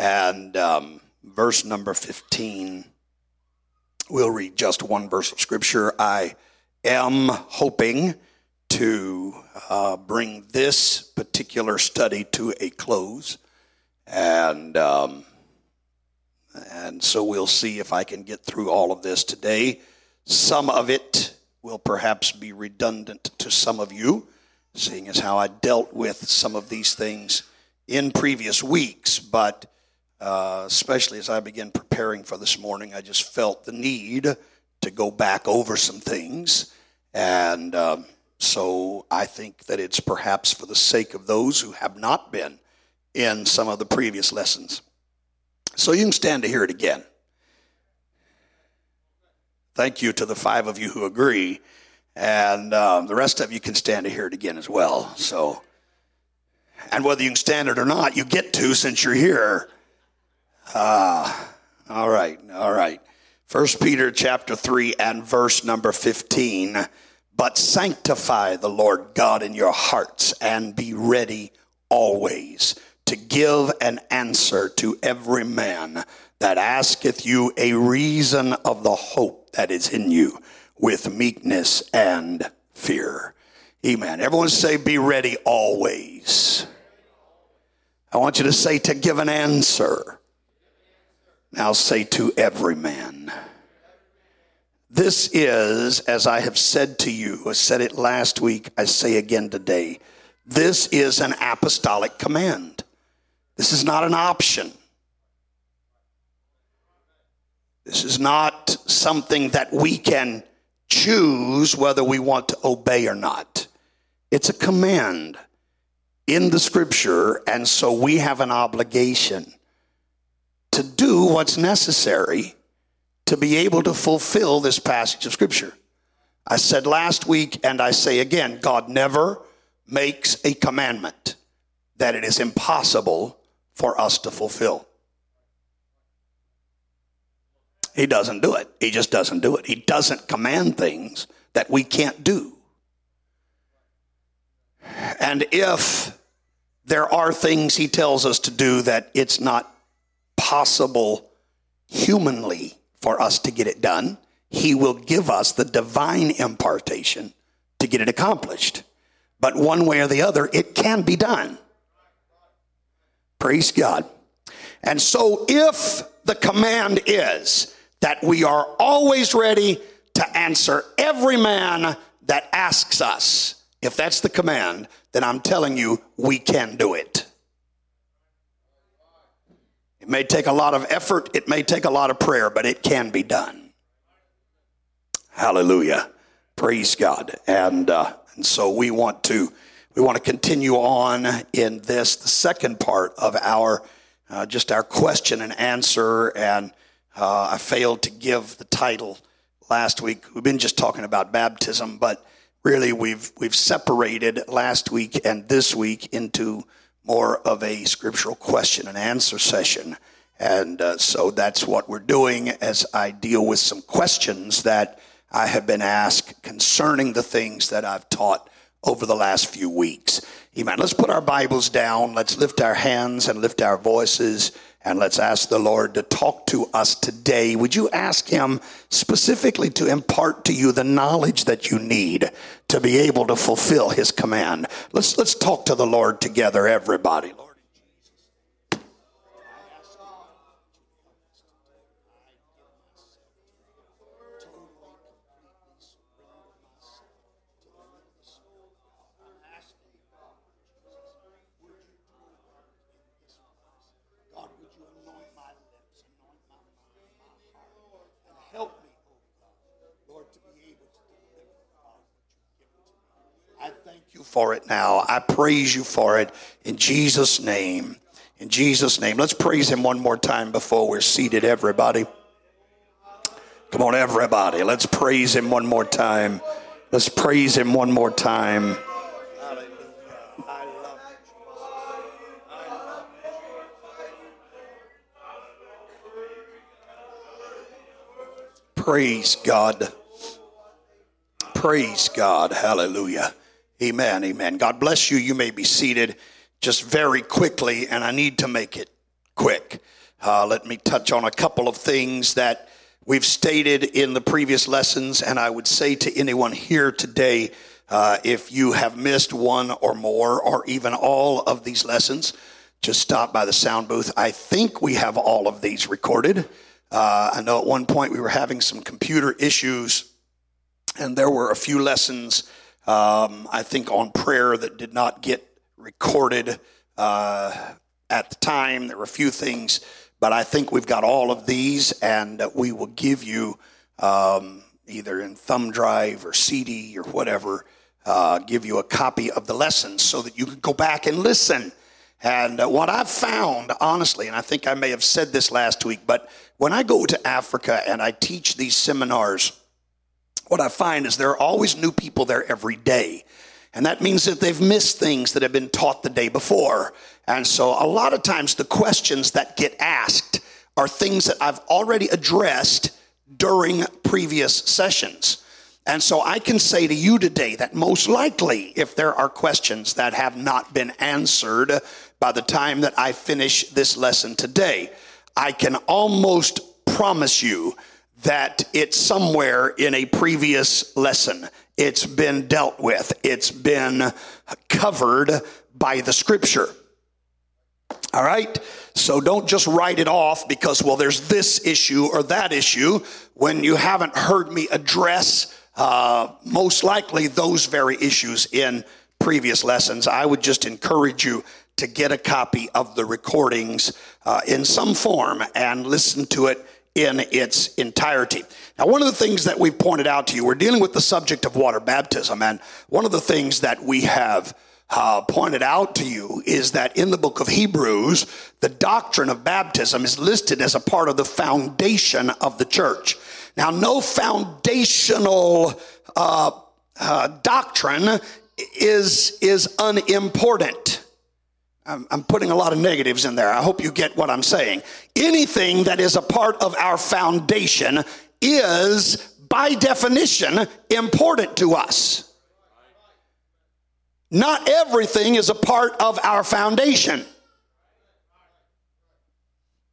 and um, verse number 15. We'll read just one verse of scripture. I am hoping to uh, bring this particular study to a close, and um, and so we'll see if I can get through all of this today. Some of it will perhaps be redundant to some of you, seeing as how I dealt with some of these things in previous weeks, but uh, especially as I began preparing for this morning, I just felt the need to go back over some things. And um, so I think that it's perhaps for the sake of those who have not been in some of the previous lessons. So you can stand to hear it again. Thank you to the five of you who agree. And um, the rest of you can stand to hear it again as well. So, and whether you can stand it or not, you get to since you're here. Ah, all right, all right. First Peter chapter 3 and verse number 15. But sanctify the Lord God in your hearts and be ready always to give an answer to every man that asketh you a reason of the hope that is in you with meekness and fear. Amen. Everyone say, be ready always. I want you to say to give an answer. Now say to every man. This is, as I have said to you, I said it last week, I say again today, this is an apostolic command. This is not an option. This is not something that we can choose whether we want to obey or not. It's a command in the scripture, and so we have an obligation to do what's necessary to be able to fulfill this passage of scripture. I said last week, and I say again God never makes a commandment that it is impossible for us to fulfill. He doesn't do it. He just doesn't do it. He doesn't command things that we can't do. And if there are things he tells us to do that it's not possible humanly for us to get it done, he will give us the divine impartation to get it accomplished. But one way or the other, it can be done. Praise God. And so, if the command is that we are always ready to answer every man that asks us, if that's the command, then I'm telling you, we can do it. It may take a lot of effort, it may take a lot of prayer, but it can be done. Hallelujah. Praise God. And, uh, and so we want to we want to continue on in this, the second part of our, uh, just our question and answer. And uh, I failed to give the title last week. We've been just talking about baptism, but really we've, we've separated last week and this week into more of a scriptural question and answer session. And uh, so that's what we're doing as I deal with some questions that I have been asked concerning the things that I've taught over the last few weeks. Amen. Let's put our Bibles down. Let's lift our hands and lift our voices and let's ask the Lord to talk to us today. Would you ask Him specifically to impart to you the knowledge that you need to be able to fulfill His command? Let's, let's talk to the Lord together, everybody. Lord. For it now. I praise you for it in Jesus' name. In Jesus' name. Let's praise him one more time before we're seated, everybody. Come on, everybody. Let's praise him one more time. Let's praise him one more time. Praise God. Praise God. Hallelujah. Amen. Amen. God bless you. You may be seated just very quickly, and I need to make it quick. Uh, let me touch on a couple of things that we've stated in the previous lessons, and I would say to anyone here today, uh, if you have missed one or more, or even all of these lessons, just stop by the sound booth. I think we have all of these recorded. Uh, I know at one point we were having some computer issues, and there were a few lessons, um, I think, on prayer that did not get recorded uh, at the time. There were a few things, but I think we've got all of these, and we will give you um, either in thumb drive or CD or whatever uh, give you a copy of the lessons so that you can go back and listen. And uh, what I've found, honestly, and I think I may have said this last week, but when I go to Africa and I teach these seminars, what I find is there are always new people there every day. And that means that they've missed things that have been taught the day before. And so a lot of times the questions that get asked are things that I've already addressed during previous sessions. And so I can say to you today that most likely, if there are questions that have not been answered by the time that I finish this lesson today, I can almost promise you that it's somewhere in a previous lesson. It's been dealt with, it's been covered by the scripture. All right? So don't just write it off because, well, there's this issue or that issue when you haven't heard me address uh, most likely those very issues in previous lessons. I would just encourage you to get a copy of the recordings uh, in some form and listen to it in its entirety. Now, one of the things that we've pointed out to you, we're dealing with the subject of water baptism, and one of the things that we have uh, pointed out to you is that in the book of Hebrews, the doctrine of baptism is listed as a part of the foundation of the church. Now, no foundational uh, uh, doctrine is is unimportant. I'm, I'm putting a lot of negatives in there. I hope you get what I'm saying. Anything that is a part of our foundation is, by definition, important to us. Not everything is a part of our foundation.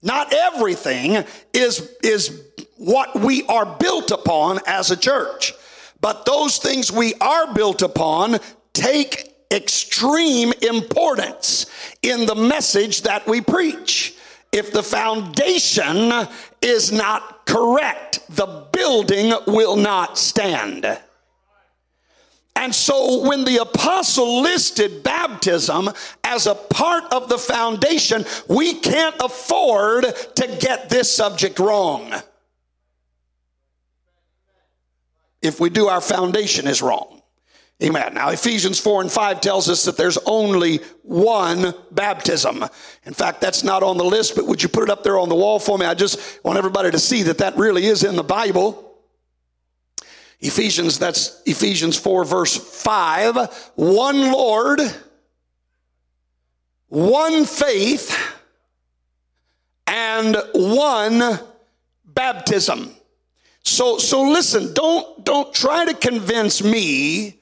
Not everything is, is what we are built upon as a church. But those things we are built upon take extreme importance in the message that we preach. If the foundation is not correct, the building will not stand. And so when the apostle listed baptism as a part of the foundation, we can't afford to get this subject wrong. If we do, our foundation is wrong. Amen. Now, Ephesians 4 and 5 tells us that there's only one baptism. In fact, that's not on the list, but would you put it up there on the wall for me? I just want everybody to see that that really is in the Bible. Ephesians, that's Ephesians 4, verse 5. One Lord, one faith, and one baptism. So, so listen, don't, don't try to convince me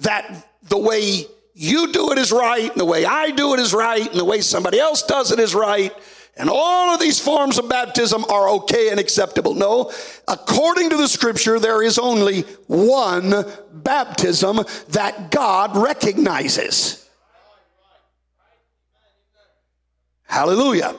that the way you do it is right, and the way I do it is right, and the way somebody else does it is right and all of these forms of baptism are okay and acceptable. No, according to the scripture, there is only one baptism that God recognizes. Hallelujah.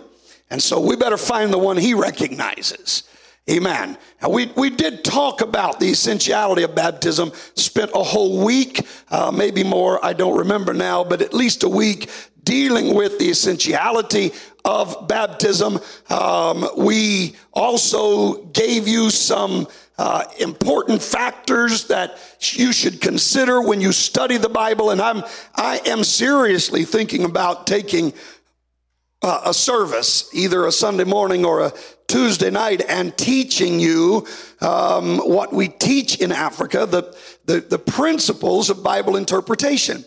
And so we better find the one he recognizes. Amen. Now, we, we did talk about the essentiality of baptism, spent a whole week, uh, maybe more, I don't remember now, but at least a week dealing with the essentiality of baptism. Um, we also gave you some uh, important factors that you should consider when you study the Bible. And I'm, I am seriously thinking about taking uh, a service, either a Sunday morning or a Tuesday night, and teaching you um, what we teach in Africa, the, the, the principles of Bible interpretation.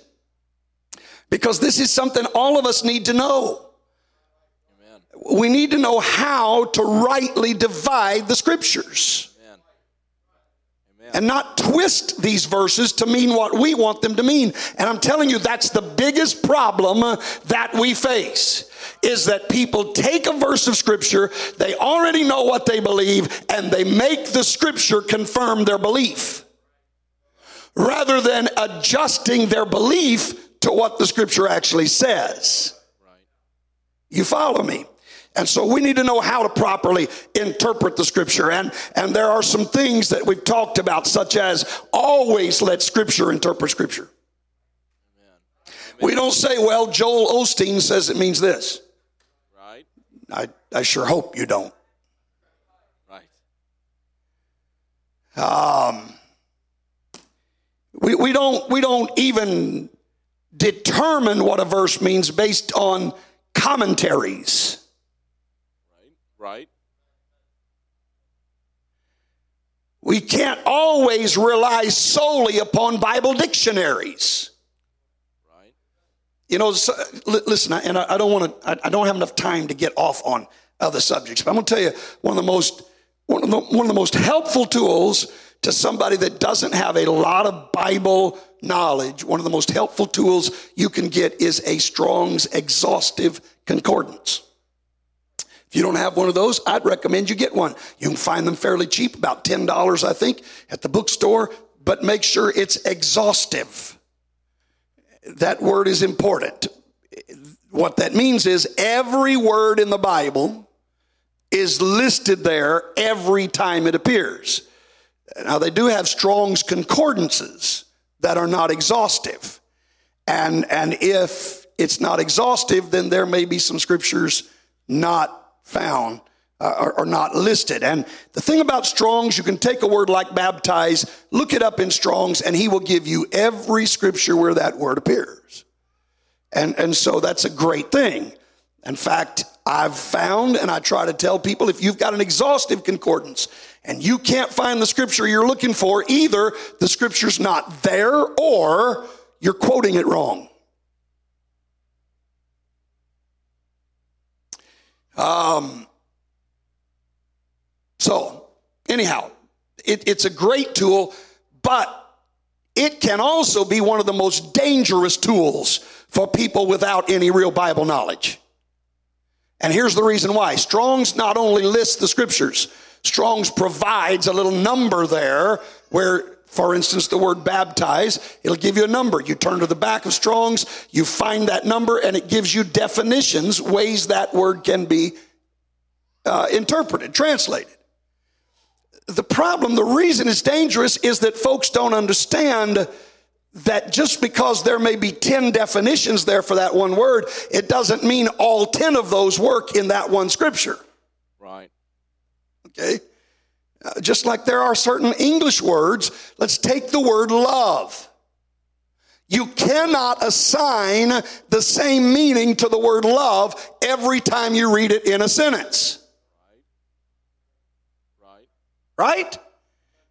Because this is something all of us need to know. Amen. We need to know how to rightly divide the scriptures. And not twist these verses to mean what we want them to mean. And I'm telling you, that's the biggest problem that we face is that people take a verse of scripture, they already know what they believe, and they make the scripture confirm their belief rather than adjusting their belief to what the scripture actually says. You follow me? And so we need to know how to properly interpret the scripture. And, and there are some things that we've talked about, such as always let scripture interpret scripture. Amen. We don't say, well, Joel Osteen says it means this. Right. I, I sure hope you don't. Right. Um, we, we don't we don't even determine what a verse means based on commentaries. Right. We can't always rely solely upon Bible dictionaries. Right. You know, so, listen, and I, I don't want to, I, don't have enough time to get off on other subjects, but I'm going to tell you one of the most, one of the, one of the most helpful tools to somebody that doesn't have a lot of Bible knowledge, one of the most helpful tools you can get is a Strong's exhaustive concordance. You don't have one of those, I'd recommend you get one. You can find them fairly cheap, about $10, I think, at the bookstore, but make sure it's exhaustive. That word is important. What that means is every word in the Bible is listed there every time it appears. Now, they do have Strong's concordances that are not exhaustive. And, and if it's not exhaustive, then there may be some scriptures not found uh, are, not listed. And the thing about Strong's, you can take a word like baptize, look it up in Strong's, and he will give you every scripture where that word appears. And, and so that's a great thing. In fact, I've found, and I try to tell people, if you've got an exhaustive concordance and you can't find the scripture you're looking for, either the scripture's not there or you're quoting it wrong. Um, so, anyhow, it, it's a great tool, but it can also be one of the most dangerous tools for people without any real Bible knowledge. And here's the reason why Strong's not only lists the scriptures, Strong's provides a little number there where for instance, the word baptize, it'll give you a number. You turn to the back of Strong's, you find that number, and it gives you definitions, ways that word can be uh, interpreted, translated. The problem, the reason it's dangerous is that folks don't understand that just because there may be 10 definitions there for that one word, it doesn't mean all 10 of those work in that one scripture. Right. Okay? Uh, just like there are certain English words, let's take the word love. You cannot assign the same meaning to the word love every time you read it in a sentence. Right. Right? Right?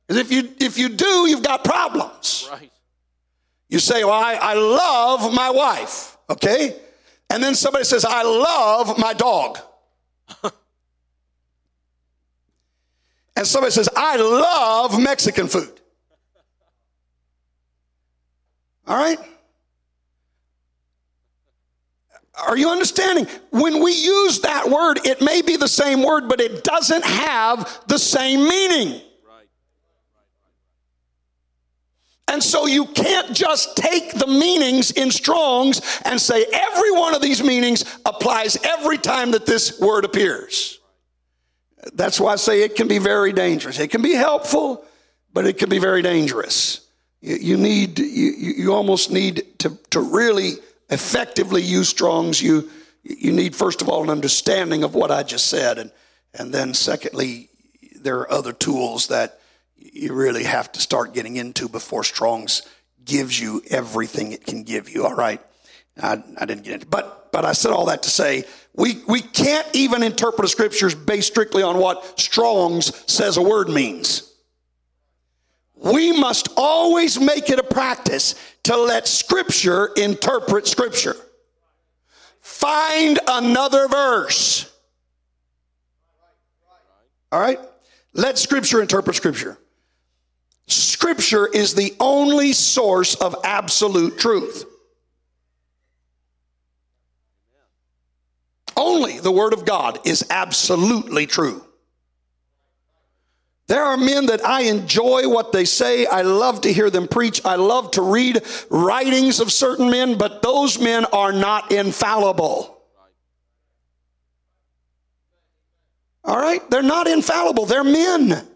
Because if you if you do, you've got problems. Right. You say, Well, I, I love my wife, okay? And then somebody says, I love my dog. and somebody says, I love Mexican food. All right? Are you understanding? When we use that word, it may be the same word, but it doesn't have the same meaning. And so you can't just take the meanings in Strong's and say every one of these meanings applies every time that this word appears. That's why I say it can be very dangerous. It can be helpful, but it can be very dangerous. You, you need, you, you almost need to, to really effectively use Strong's. You, you need, first of all, an understanding of what I just said. And, and then, secondly, there are other tools that you really have to start getting into before Strong's gives you everything it can give you. All right. I, I didn't get into but but I said all that to say we we can't even interpret the scriptures based strictly on what Strong's says a word means. We must always make it a practice to let scripture interpret scripture. Find another verse. All right? Let scripture interpret scripture. Scripture is the only source of absolute truth. Only the Word of God is absolutely true. There are men that I enjoy what they say. I love to hear them preach. I love to read writings of certain men, but those men are not infallible. All right? They're not infallible, they're men.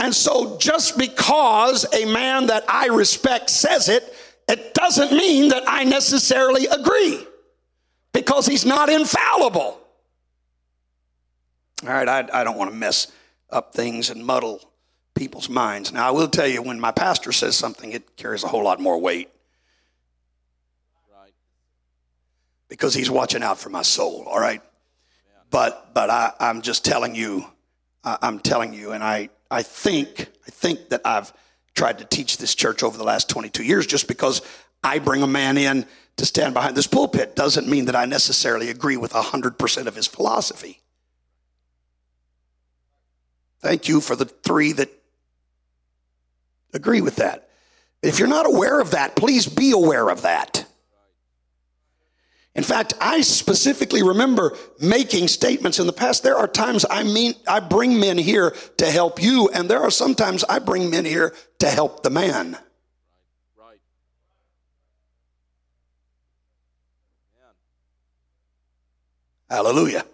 And so, just because a man that I respect says it, it doesn't mean that I necessarily agree because he's not infallible. All right, I, I don't want to mess up things and muddle people's minds. Now, I will tell you, when my pastor says something, it carries a whole lot more weight. Right. Because he's watching out for my soul, all right? But, but I, I'm just telling you, I, I'm telling you, and I, I think, I think that I've tried to teach this church over the last 22 years just because I bring a man in to stand behind this pulpit doesn't mean that I necessarily agree with 100% of his philosophy. Thank you for the three that agree with that. If you're not aware of that, please be aware of that. In fact, I specifically remember making statements in the past. There are times I mean I bring men here to help you, and there are sometimes I bring men here to help the man. Hallelujah.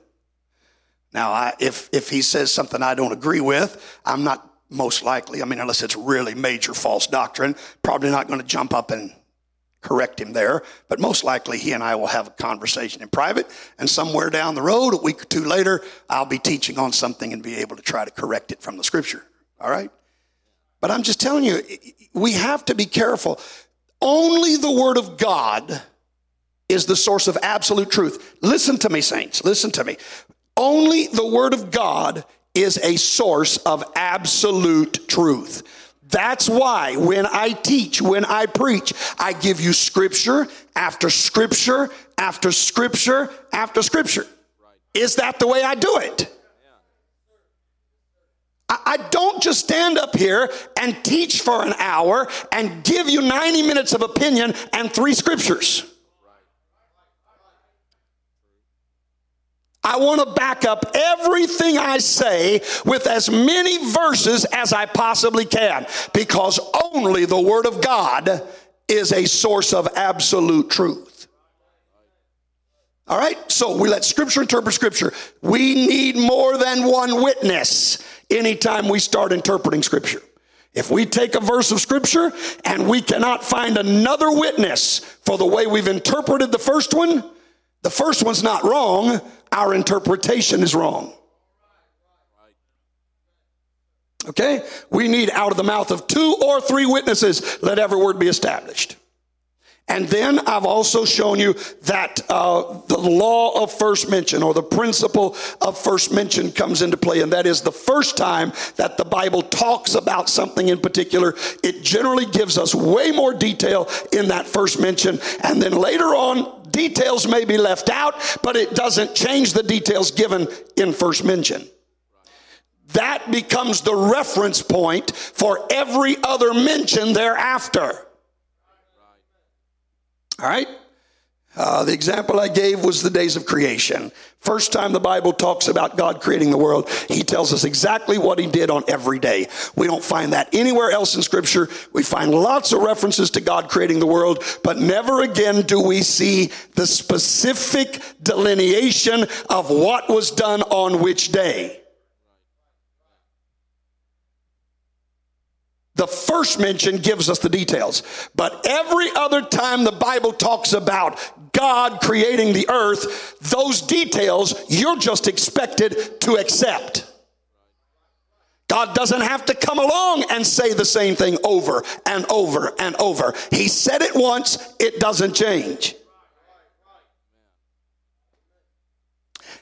Now, I, if if he says something I don't agree with, I'm not most likely. I mean, unless it's really major false doctrine, probably not going to jump up and correct him there. But most likely, he and I will have a conversation in private, and somewhere down the road, a week or two later, I'll be teaching on something and be able to try to correct it from the Scripture. All right. But I'm just telling you, we have to be careful. Only the Word of God is the source of absolute truth. Listen to me, saints. Listen to me. Only the Word of God is a source of absolute truth. That's why when I teach, when I preach, I give you scripture after scripture after scripture after scripture. Is that the way I do it? I don't just stand up here and teach for an hour and give you 90 minutes of opinion and three scriptures. I want to back up everything I say with as many verses as I possibly can because only the Word of God is a source of absolute truth. All right, so we let Scripture interpret Scripture. We need more than one witness anytime we start interpreting Scripture. If we take a verse of Scripture and we cannot find another witness for the way we've interpreted the first one, the first one's not wrong, our interpretation is wrong. Okay? We need out of the mouth of two or three witnesses, let every word be established. And then I've also shown you that uh, the law of first mention or the principle of first mention comes into play. And that is the first time that the Bible talks about something in particular, it generally gives us way more detail in that first mention. And then later on, details may be left out, but it doesn't change the details given in first mention. That becomes the reference point for every other mention thereafter. All right? Uh, the example I gave was the days of creation. First time the Bible talks about God creating the world, He tells us exactly what He did on every day. We don't find that anywhere else in Scripture. We find lots of references to God creating the world, but never again do we see the specific delineation of what was done on which day. The first mention gives us the details. But every other time the Bible talks about God creating the earth, those details you're just expected to accept. God doesn't have to come along and say the same thing over and over and over. He said it once, it doesn't change.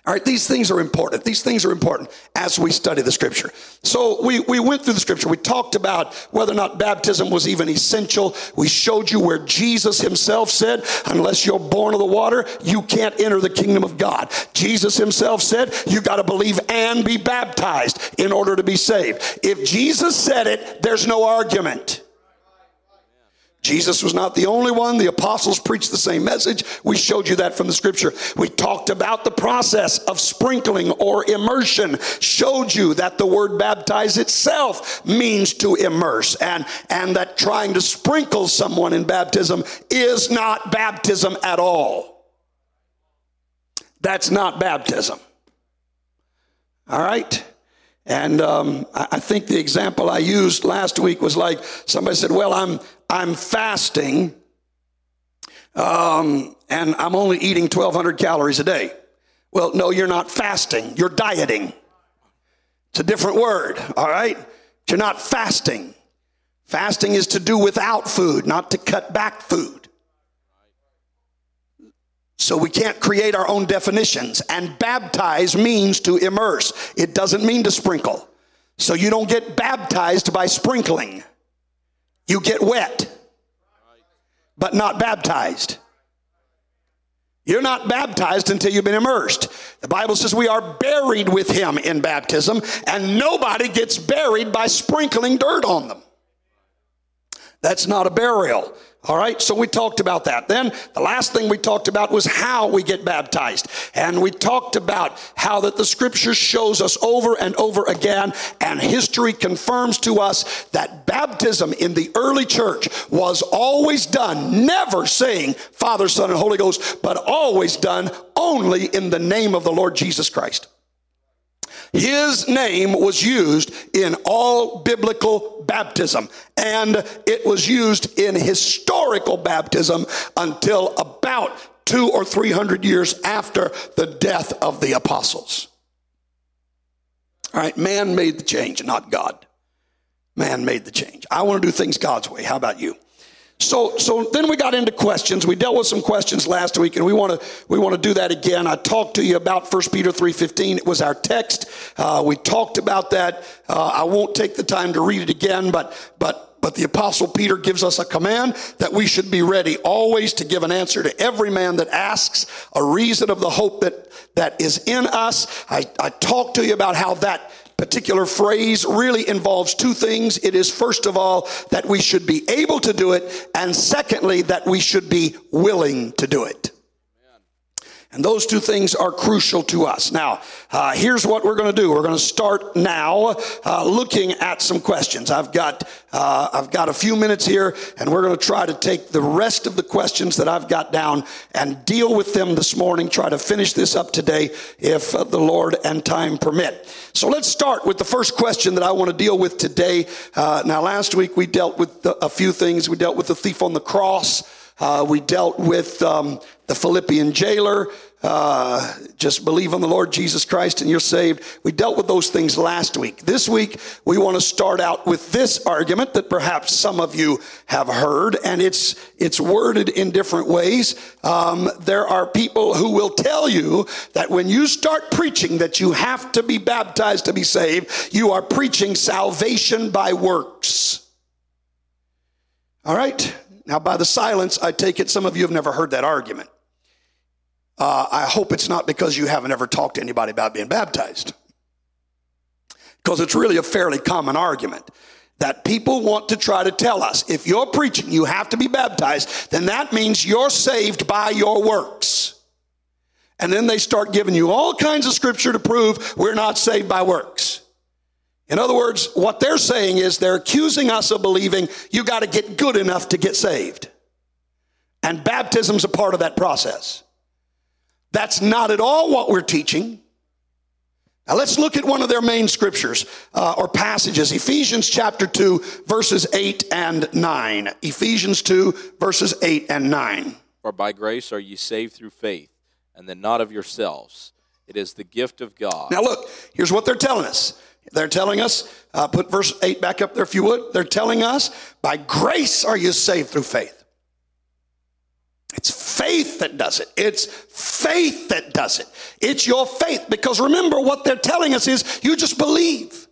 All right, these things are important. These things are important as we study the scripture. So we, we went through the scripture. We talked about whether or not baptism was even essential. We showed you where Jesus himself said, unless you're born of the water, you can't enter the kingdom of God. Jesus himself said, you got to believe and be baptized in order to be saved. If Jesus said it, there's no argument. Jesus was not the only one. The apostles preached the same message. We showed you that from the scripture. We talked about the process of sprinkling or immersion, showed you that the word baptize itself means to immerse, and, and that trying to sprinkle someone in baptism is not baptism at all. That's not baptism. All right? And um, I think the example I used last week was like somebody said, Well, I'm, I'm fasting um, and I'm only eating 1,200 calories a day. Well, no, you're not fasting, you're dieting. It's a different word, all right? You're not fasting. Fasting is to do without food, not to cut back food. So we can't create our own definitions. And baptize means to immerse, it doesn't mean to sprinkle. So you don't get baptized by sprinkling. You get wet, but not baptized. You're not baptized until you've been immersed. The Bible says we are buried with him in baptism, and nobody gets buried by sprinkling dirt on them. That's not a burial. All right, so we talked about that. Then the last thing we talked about was how we get baptized. And we talked about how that the scripture shows us over and over again, and history confirms to us that baptism in the early church was always done, never saying Father, Son, and Holy Ghost, but always done only in the name of the Lord Jesus Christ. His name was used in all biblical baptism, and it was used in historical baptism until about two or three hundred years after the death of the apostles. All right, man made the change, not God. Man made the change. I want to do things God's way. How about you? So, so then we got into questions. We dealt with some questions last week, and we want to we want to do that again. I talked to you about 1 Peter three fifteen. It was our text. Uh, we talked about that. Uh, I won't take the time to read it again, but but but the apostle Peter gives us a command that we should be ready always to give an answer to every man that asks a reason of the hope that that is in us. I, I talked to you about how that particular phrase really involves two things. It is, first of all, that we should be able to do it, and secondly, that we should be willing to do it. And those two things are crucial to us. Now, uh, here's what we're going to do. We're going to start now uh, looking at some questions. I've got uh, I've got a few minutes here, and we're going to try to take the rest of the questions that I've got down and deal with them this morning. Try to finish this up today, if the Lord and time permit. So let's start with the first question that I want to deal with today. Uh, now, last week we dealt with a few things. We dealt with the thief on the cross. Uh, we dealt with um, the Philippian jailer. Uh, just believe on the Lord Jesus Christ and you're saved. We dealt with those things last week. This week, we want to start out with this argument that perhaps some of you have heard, and it's it's worded in different ways. Um, there are people who will tell you that when you start preaching that you have to be baptized to be saved, you are preaching salvation by works. All right. Now, by the silence, I take it some of you have never heard that argument. Uh, I hope it's not because you haven't ever talked to anybody about being baptized. Because it's really a fairly common argument that people want to try to tell us if you're preaching you have to be baptized, then that means you're saved by your works. And then they start giving you all kinds of scripture to prove we're not saved by works. In other words, what they're saying is they're accusing us of believing you got to get good enough to get saved. And baptism's a part of that process. That's not at all what we're teaching. Now let's look at one of their main scriptures uh, or passages Ephesians chapter 2, verses 8 and 9. Ephesians 2, verses 8 and 9. For by grace are ye saved through faith, and then not of yourselves. It is the gift of God. Now look, here's what they're telling us. They're telling us, uh, put verse 8 back up there if you would. They're telling us, by grace are you saved through faith. It's faith that does it. It's faith that does it. It's your faith. Because remember, what they're telling us is you just believe.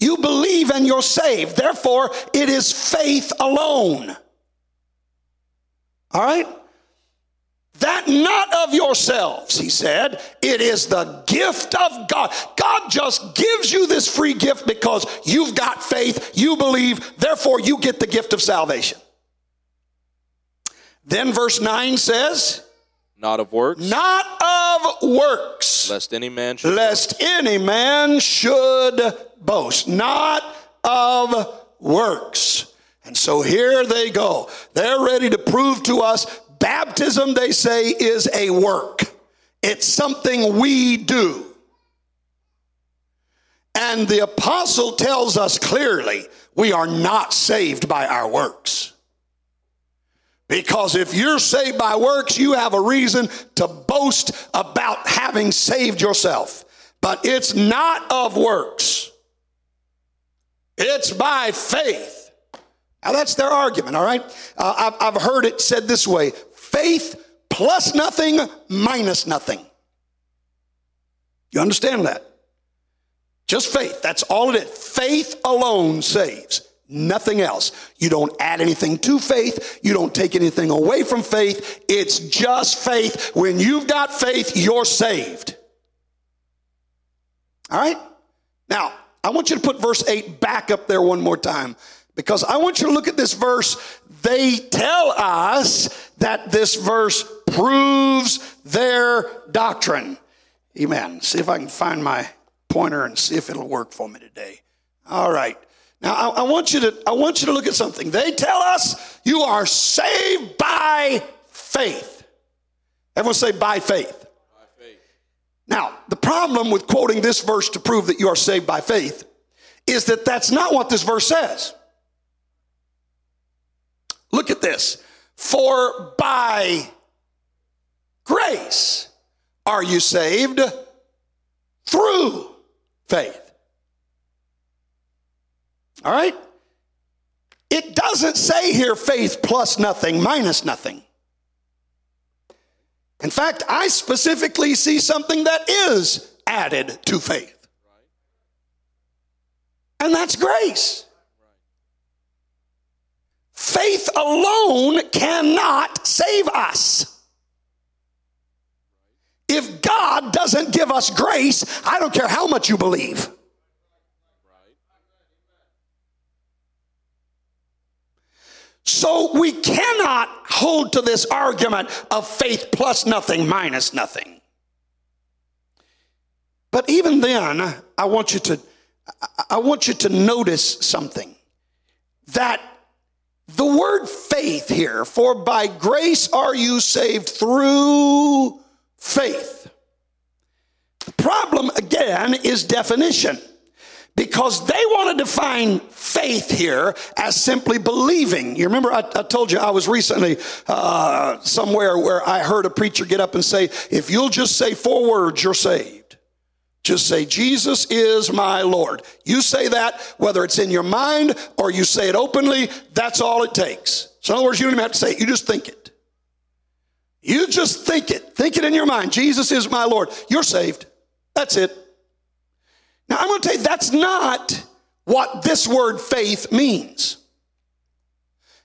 You believe and you're saved. Therefore, it is faith alone. All right? That not of yourselves, he said. It is the gift of God. God just gives you this free gift because you've got faith, you believe, therefore you get the gift of salvation. Then verse 9 says, Not of works. Not of works. Lest any man should. Lest any man should boast. Not of works. And so here they go. They're ready to prove to us baptism, they say, is a work. It's something we do. And the apostle tells us clearly we are not saved by our works. Because if you're saved by works, you have a reason to boast about having saved yourself. But it's not of works, it's by faith. Now, that's their argument, all right? Uh, I've, I've heard it said this way faith plus nothing minus nothing. You understand that? Just faith. That's all it is. Faith alone saves. Nothing else. You don't add anything to faith. You don't take anything away from faith. It's just faith. When you've got faith, you're saved. All right? Now, I want you to put verse 8 back up there one more time because I want you to look at this verse. They tell us that this verse proves their doctrine. Amen. See if I can find my pointer and see if it'll work for me today. All right. Now I, I, want you to I want you to look at something. They tell us you are saved by faith. Everyone say by faith. By faith. Now, the problem with quoting this verse to prove that you are saved by faith is that that's not what this verse says. Look at this. For by grace are you saved through faith. All right? It doesn't say here faith plus nothing minus nothing. In fact, I specifically see something that is added to faith. And that's grace. Faith alone cannot save us. If God doesn't give us grace, I don't care how much you believe. So we cannot hold to this argument of faith plus nothing minus nothing. But even then, I want you to I want you to notice something. That the word faith here, for by grace are you saved through faith. The problem again is definition because they want to define faith here as simply believing. You remember, I, I told you I was recently uh, somewhere where I heard a preacher get up and say, If you'll just say four words, you're saved. Just say, Jesus is my Lord. You say that, whether it's in your mind or you say it openly, that's all it takes. So, in other words, you don't even have to say it, you just think it. You just think it. Think it in your mind. Jesus is my Lord. You're saved. That's it. Now, I'm going to tell you, that's not what this word faith means.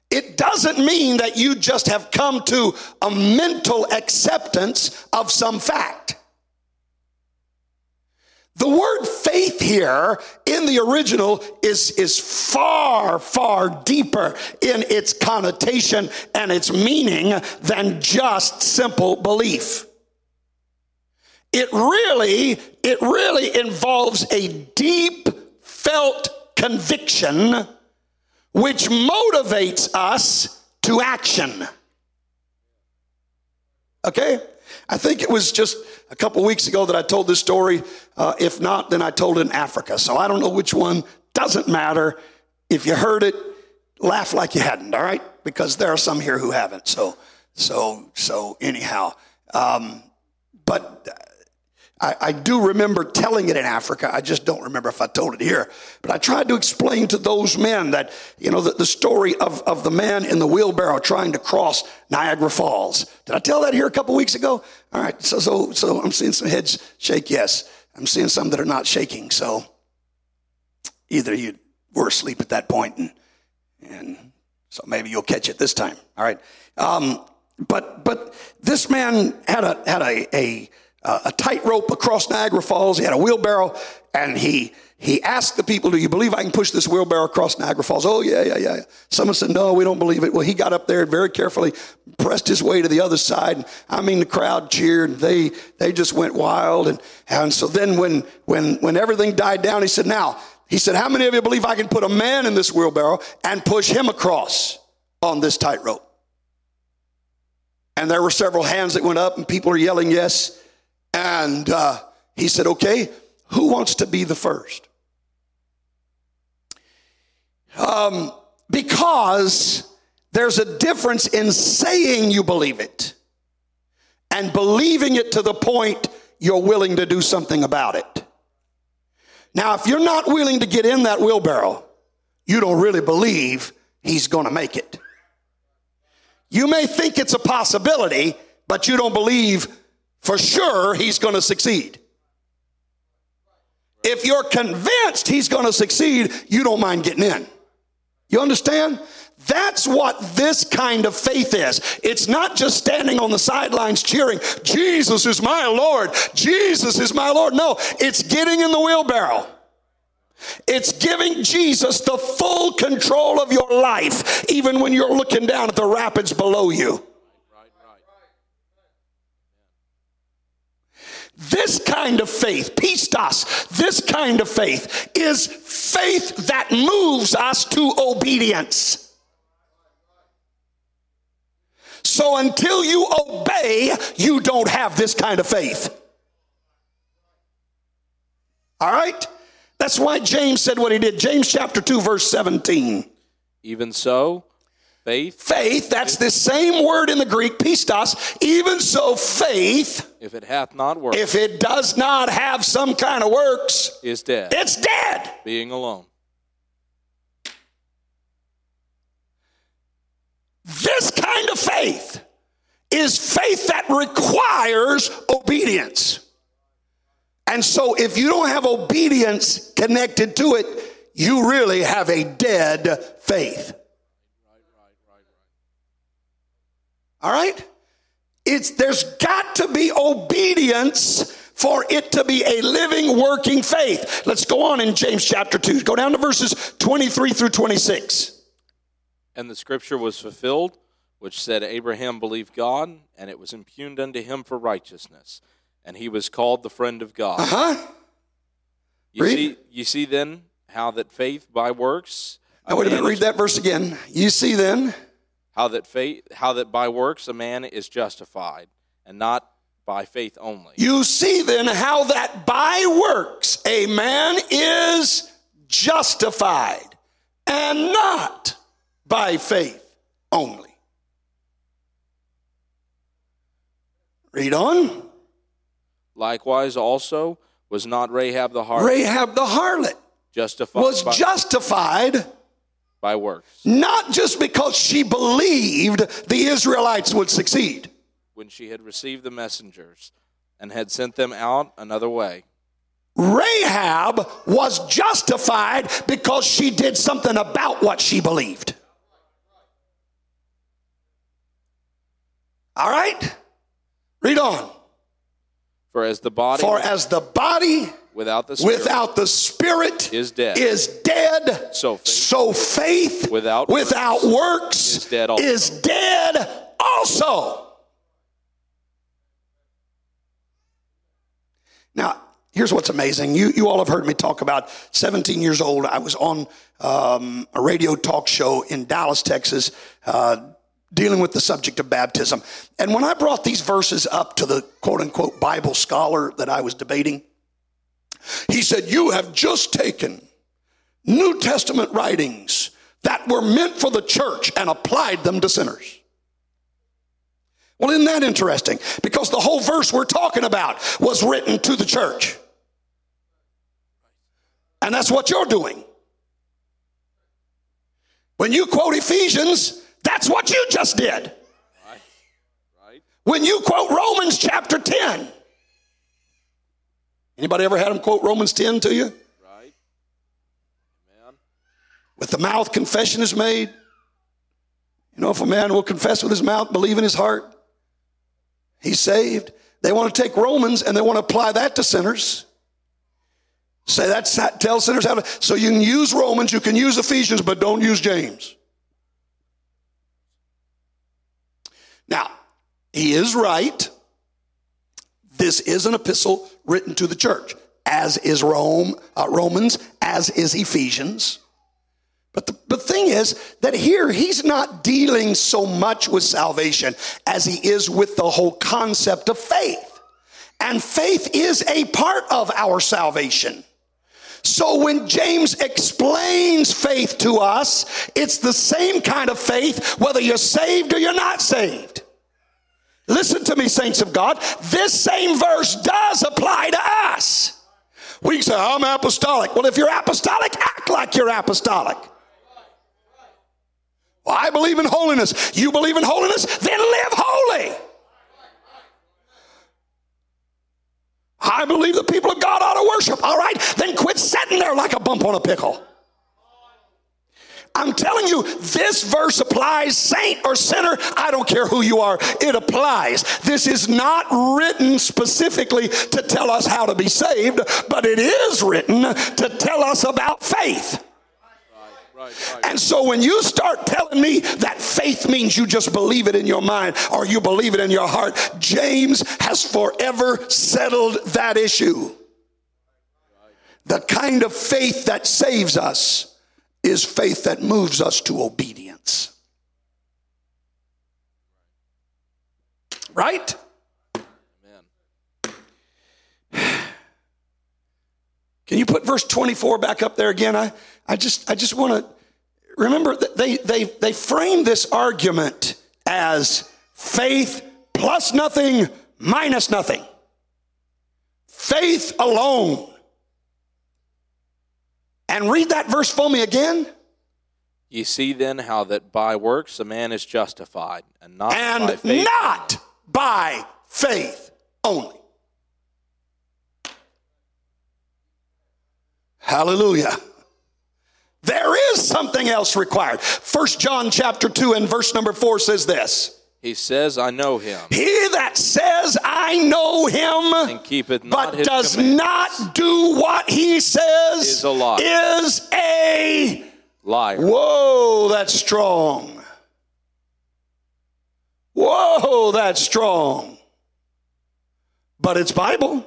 It doesn't mean that you just have come to a mental acceptance of some fact. The word faith here in the original is, is far, far deeper in its connotation and its meaning than just simple belief. It really, it really involves a deep felt conviction which motivates us to action. Okay? I think it was just a couple weeks ago that I told this story. Uh, if not, then I told it in Africa. So I don't know which one. Doesn't matter. If you heard it, laugh like you hadn't. All right, because there are some here who haven't. So, so, so anyhow. Um, but I, I, do remember telling it in Africa. I just don't remember if I told it here. But I tried to explain to those men that, you know, the, the story of, of the man in the wheelbarrow trying to cross Niagara Falls. Did I tell that here a couple weeks ago? All right. So, so, so I'm seeing some heads shake yes. I'm seeing some that are not shaking. So either you were asleep at that point and, and so maybe you'll catch it this time. All right. Um, but, but this man had a, had a, a a tightrope across Niagara Falls. He had a wheelbarrow, and he he asked the people, "Do you believe I can push this wheelbarrow across Niagara Falls?" Oh yeah, yeah, yeah. Someone said, "No, we don't believe it." Well, he got up there and very carefully pressed his way to the other side. And, I mean, the crowd cheered. They they just went wild, and and so then when when when everything died down, he said, "Now." He said, How many of you believe I can put a man in this wheelbarrow and push him across on this tightrope? And there were several hands that went up, and people are yelling yes. And uh, he said, Okay, who wants to be the first? Um, because there's a difference in saying you believe it and believing it to the point you're willing to do something about it. Now, if you're not willing to get in that wheelbarrow, you don't really believe he's going to make it. You may think it's a possibility, but you don't believe for sure he's going to succeed. If you're convinced he's going to succeed, you don't mind getting in. You understand? That's what this kind of faith is. It's not just standing on the sidelines cheering, Jesus is my Lord, Jesus is my Lord. No, it's getting in the wheelbarrow. It's giving Jesus the full control of your life, even when you're looking down at the rapids below you. This kind of faith, pistos, this kind of faith is faith that moves us to obedience. So until you obey, you don't have this kind of faith. All right? That's why James said what he did. James chapter 2, verse 17. Even so, Faith. Faith, that's the same word in the Greek, pistos. Even so, faith. If it hath not works. If it does not have some kind of works. Is dead. It's dead. Being alone. This kind of faith is faith that requires obedience. And so, if you don't have obedience connected to it, you really have a dead faith. All right? It's, there's got to be obedience for it to be a living, working faith. Let's go on in James chapter 2. Go down to verses 23 through 26. And the scripture was fulfilled, which said, Abraham believed God, and it was impugned unto him for righteousness. And he was called the friend of God. Uh huh. You read. see, you see then how that faith by works. Now, wait a minute, read that verse again. You see then how that faith how that by works a man is justified and not by faith only. You see then how that by works a man is justified and not by faith only. Read on. Likewise also was not rahab the harlot rahab the harlot justified was by- justified by works. Not just because she believed the Israelites would succeed. When she had received the messengers and had sent them out another way. Rahab was justified because she did something about what she believed. All right? Read on. For as the body For as the body without the spirit, without the spirit is dead. Is dead. So faith, so faith without without works, is dead also. Is dead also. Now, here's what's amazing. You, you all have heard me talk about 17 years old. I was on um, a radio talk show in Dallas, Texas, uh, dealing with the subject of baptism. And when I brought these verses up to the quote unquote Bible scholar that I was debating, he said, You have just taken New Testament writings that were meant for the church and applied them to sinners. Well, isn't that interesting? Because the whole verse we're talking about was written to the church. And that's what you're doing. When you quote Ephesians, that's what you just did. When you quote Romans chapter 10, anybody ever had them quote Romans 10 to you? Right. Amen. With the mouth, confession is made. You know, if a man will confess with his mouth, believe in his heart, he's saved. They want to take Romans and they want to apply that to sinners. Say that's tell sinners how to. So you can use Romans, you can use Ephesians, but don't use James. Now, he is right. This is an epistle written to the church, as is Rome, uh, Romans, as is Ephesians. But the, the thing is that here he's not dealing so much with salvation as he is with the whole concept of faith. And faith is a part of our salvation. So when James explains faith to us, it's the same kind of faith whether you're saved or you're not saved. Listen to me, saints of God. This same verse does apply to us. We say, I'm apostolic. Well, if you're apostolic, act like you're apostolic. Well, I believe in holiness. You believe in holiness? Then live holy. I believe the people of God ought to worship. All right, then quit sitting there like a bump on a pickle. I'm telling you, this verse applies, saint or sinner, I don't care who you are, it applies. This is not written specifically to tell us how to be saved, but it is written to tell us about faith. And so when you start telling me that faith means you just believe it in your mind or you believe it in your heart, James has forever settled that issue. The kind of faith that saves us is faith that moves us to obedience. Right? Amen. Can you put verse 24 back up there again? I, I just I just want to remember they they they frame this argument as faith plus nothing minus nothing. Faith alone. And read that verse for me again. Ye see then how that by works a man is justified, and not by And faith. not by faith only. Hallelujah. There is something else required. First John chapter 2 and verse number 4 says this. He says, I know him, He that says, I know him, and keepeth not but does commandments, not do what he says, Is a liar. is a liar. Whoa, that's strong. Whoa, that's strong. But it's Bible.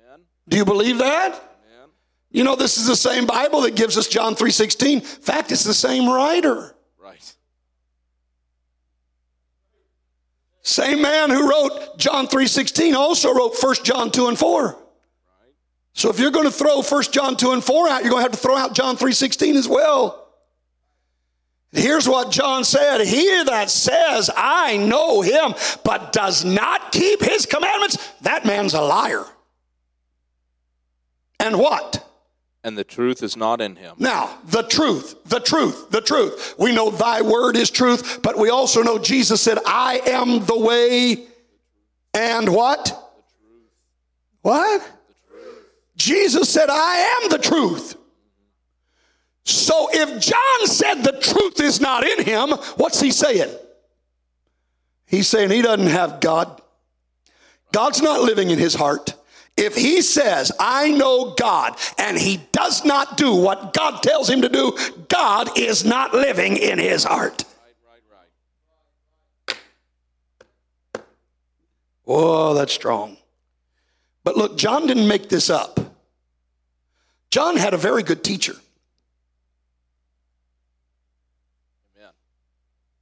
Amen. Do you believe that? Amen. You know, this is the same Bible that gives us John 3:16. In fact, it's the same writer. Right. Same man who wrote John 3:16 also wrote 1 John 2 and 4. So if you're going to throw 1 John 2 and 4 out, you're going to have to throw out John 3:16 as well. Here's what John said He that says, I know him, but does not keep his commandments, that man's a liar. And what? And the truth is not in him. Now, the truth, the truth, the truth. We know thy word is truth, but we also know Jesus said, I am the way and what? What? Jesus said, I am the truth. So if John said the truth is not in him, what's he saying? He's saying he doesn't have God. God's not living in his heart. If he says, I know God, and he does not do what God tells him to do, God is not living in his heart. Whoa, that's strong. But look, John didn't make this up. John had a very good teacher. Amen.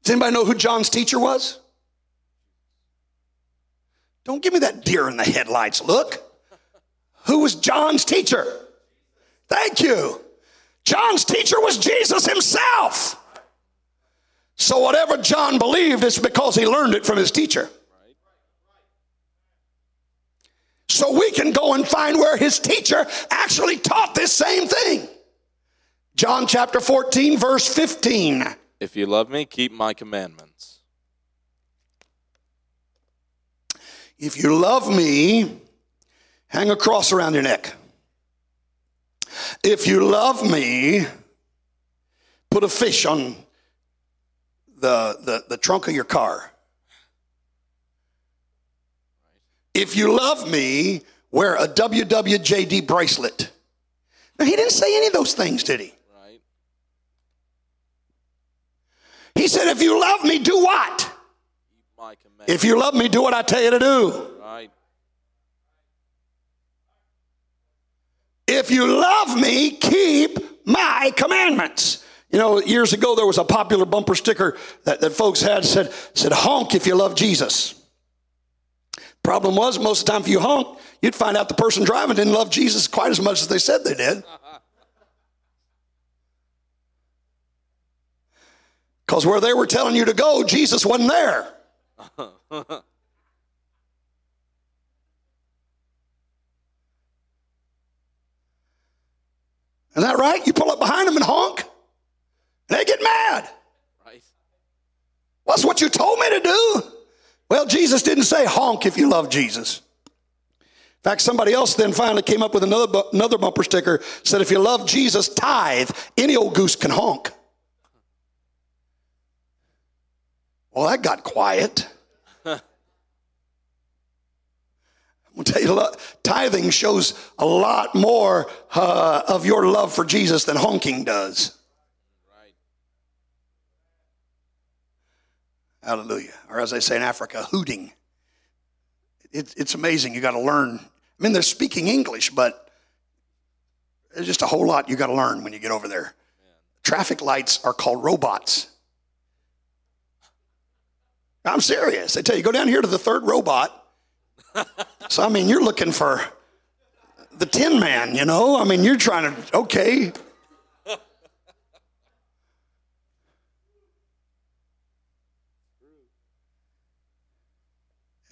Does anybody know who John's teacher was? Don't give me that deer in the headlights look who was John's teacher. Thank you. John's teacher was Jesus himself. So whatever John believed, it's because he learned it from his teacher. So we can go and find where his teacher actually taught this same thing. John chapter 14, verse 15. If you love me, keep my commandments. If you love me, hang a cross around your neck. If you love me, put a fish on the, the, the trunk of your car. If you love me, wear a WWJD bracelet. Now, he didn't say any of those things, did he? Right? He said, if you love me, do what? If you love me, do what I tell you to do. If you love me, keep my commandments. You know, years ago there was a popular bumper sticker that, that folks had said, said, honk if you love Jesus. Problem was, most of the time if you honk, you'd find out the person driving didn't love Jesus quite as much as they said they did. Because where they were telling you to go, Jesus wasn't there. Isn't that right? You pull up behind them and honk, and they get mad. Right? What's what you told me to do? Well, Jesus didn't say honk if you love Jesus. In fact, somebody else then finally came up with another, bu- another bumper sticker said, if you love Jesus, tithe. Any old goose can honk. Well, that got quiet. I'm gonna tell you, tithing shows a lot more uh, of your love for Jesus than honking does. Right? Hallelujah. Or as they say in Africa, hooting. It, it's amazing. You got to learn. I mean, they're speaking English, but there's just a whole lot you got to learn when you get over there. Traffic lights are called robots. I'm serious. They tell you, go down here to the third robot. So, I mean, you're looking for the tin man, you know? I mean, you're trying to, okay.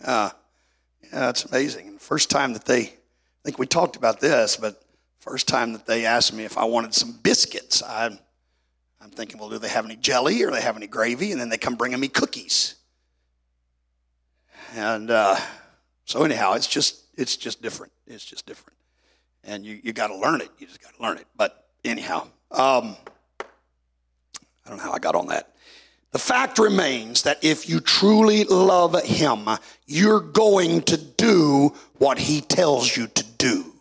Uh, yeah, it's amazing. First time that they, I think we talked about this, but first time that they asked me if I wanted some biscuits, I, I'm thinking, well, do they have any jelly or they have any gravy? And then they come bringing me cookies. And uh, so anyhow, it's just it's just different. It's just different, and you you got to learn it. You just got to learn it. But anyhow, um, I don't know how I got on that. The fact remains that if you truly love Him, you're going to do what He tells you to do.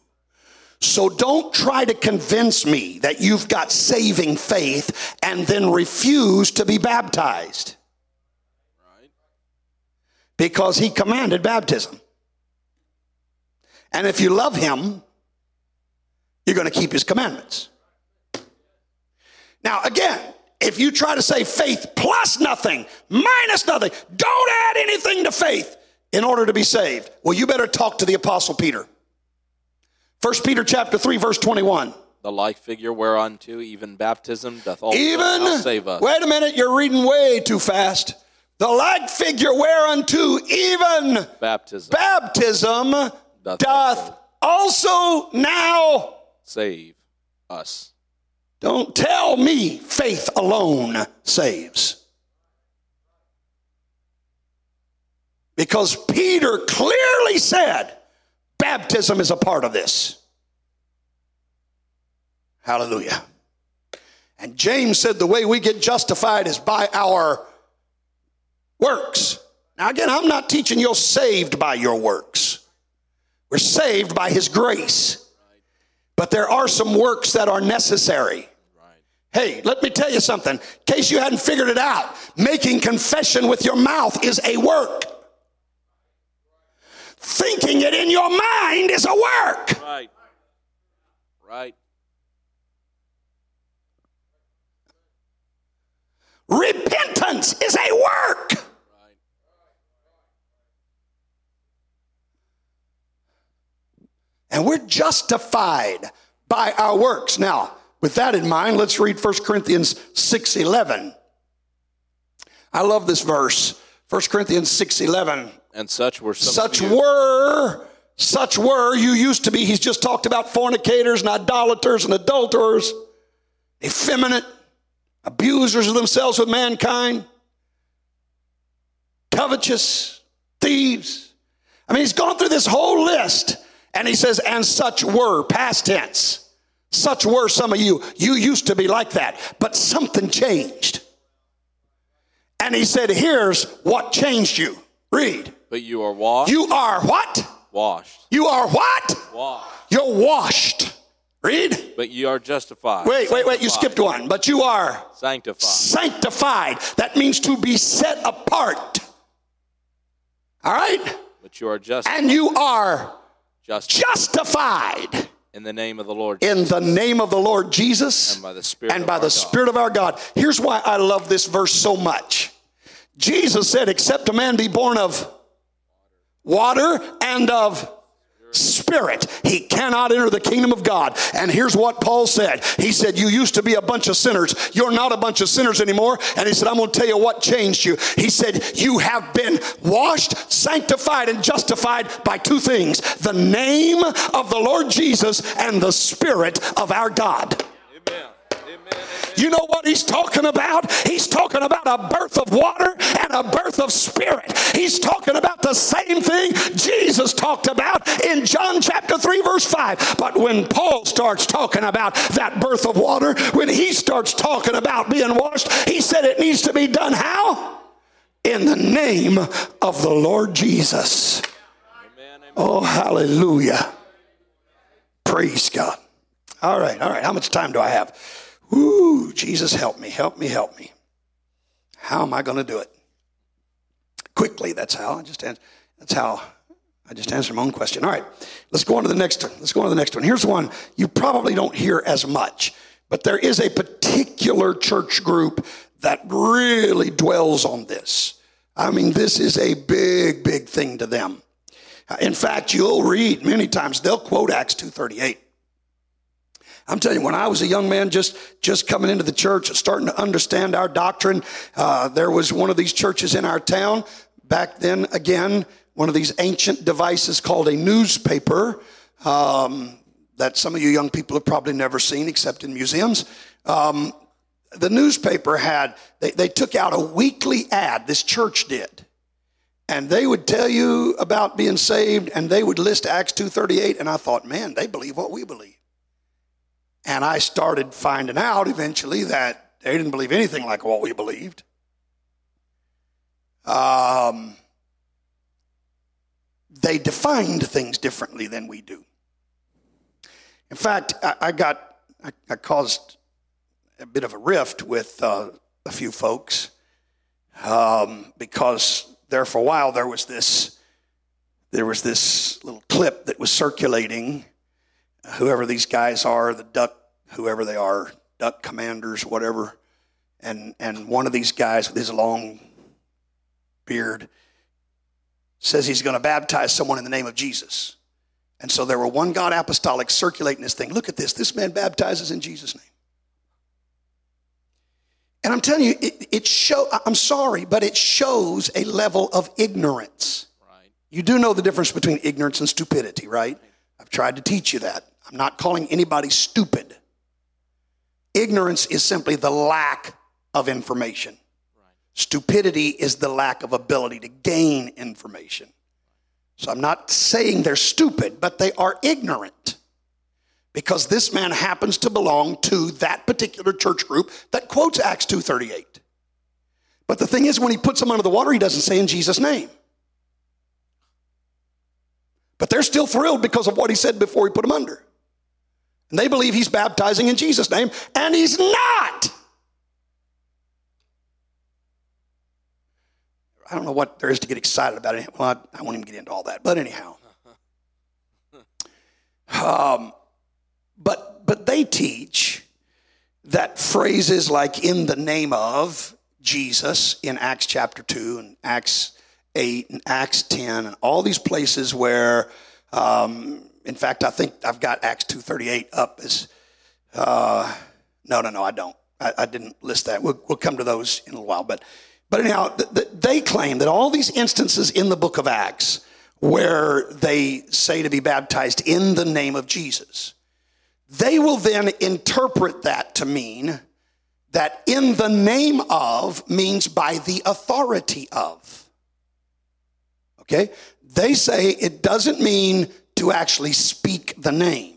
So don't try to convince me that you've got saving faith and then refuse to be baptized because He commanded baptism. And if you love Him, you're going to keep His commandments. Now, again, if you try to say faith plus nothing, minus nothing, don't add anything to faith in order to be saved, well, you better talk to the Apostle Peter. 1 Peter chapter 3, verse 21. The like figure whereunto even baptism doth also Even, save us. wait a minute, you're reading way too fast. The like figure whereunto even Baptism baptism Doth doth also now. save us. Don't tell me faith alone saves. Because Peter clearly said baptism is a part of this. Hallelujah. And James said the way we get justified is by our works. Now, again, I'm not teaching you're saved by your works. We're saved by his grace. But there are some works that are necessary. Hey, let me tell you something. In case you hadn't figured it out, making confession with your mouth is a work. Thinking it in your mind is a work. Right? Right? Repentance is a work. Right? And we're justified by our works. Now, with that in mind, let's read 1 Corinthians 6:11. I love this verse. 1 Corinthians 6:11. And such were Such were such were, you used to be. He's just talked about fornicators and idolaters and adulterers, effeminate, abusers of themselves with mankind, covetous, thieves. I mean, he's gone through this whole list and he says, and such were, past tense. Such were some of you. You used to be like that, but something changed. And he said, here's what changed you. Read. But you are washed. You are what? washed. You are what? Washed. You're washed. Read. But you are justified. Wait, wait, wait. You skipped one. But you are Sanctified. sanctified. That means to be set apart. All right? But you are justified. And you are justified justified in the name of the Lord in the name of the Lord Jesus and by the Spirit and of by our the God. Spirit of our God. Here's why I love this verse so much. Jesus said, Except a man be born of water and of spirit, he cannot enter the kingdom of God. And here's what Paul said He said, You used to be a bunch of sinners. You're not a bunch of sinners anymore. And he said, I'm going to tell you what changed you. He said, You have been washed, sanctified, and justified by two things the name of the Lord Jesus and the Spirit of our God. You know what he's talking about? He's talking about a birth of water and a birth of spirit. He's talking about the same thing Jesus talked about in John chapter 3, verse 5. But when Paul starts talking about that birth of water, when he starts talking about being washed, he said it needs to be done how? In the name of the Lord Jesus. Oh, hallelujah. Praise God. All right, all right. How much time do I have? Woo, Jesus, help me, help me, help me. How am I going to do it? Quickly, that's how. I just answer, that's how I just answered my own question. All right, let's go on to the next one. Let's go on to the next one. Here's one you probably don't hear as much, but there is a particular church group that really dwells on this. I mean, this is a big, big thing to them. In fact, you'll read many times, they'll quote Acts 2.38. I'm telling you, when I was a young man, just just coming into the church, starting to understand our doctrine, uh, there was one of these churches in our town back then. Again, one of these ancient devices called a newspaper um, that some of you young people have probably never seen, except in museums. Um, the newspaper had they, they took out a weekly ad. This church did and they would tell you about being saved and they would list acts 238 and i thought man they believe what we believe and i started finding out eventually that they didn't believe anything like what we believed. Um, they defined things differently than we do. In fact i, I got I, I caused a bit of a rift with uh, a few folks um, because there for a while there was this there was this little clip that was circulating whoever these guys are the duck whoever they are duck commanders whatever and and one of these guys with his long beard says he's going to baptize someone in the name of jesus and so there were one god apostolic circulating this thing look at this this man baptizes in jesus name and I'm telling you, it, it show. I'm sorry, but it shows a level of ignorance. Right. You do know the difference between ignorance and stupidity, right? I've tried to teach you that. I'm not calling anybody stupid. Ignorance is simply the lack of information. Stupidity is the lack of ability to gain information. So I'm not saying they're stupid, but they are ignorant because this man happens to belong to that particular church group that quotes Acts 2:38. But the thing is when he puts them under the water he doesn't say in Jesus name. But they're still thrilled because of what he said before he put them under. And they believe he's baptizing in Jesus name and he's not. I don't know what there is to get excited about it. Well, I, I won't even get into all that. But anyhow. Um, but but they teach that phrases like in the name of Jesus in Acts chapter 2 and Acts 8 and Acts 10 and all these places where um, in fact I think I've got Acts 238 up as uh, no no no I don't I, I didn't list that we'll, we'll come to those in a while but but anyhow th- th- they claim that all these instances in the book of Acts where they say to be baptized in the name of Jesus, they will then interpret that to mean that in the name of means by the authority of. Okay? They say it doesn't mean to actually speak the name.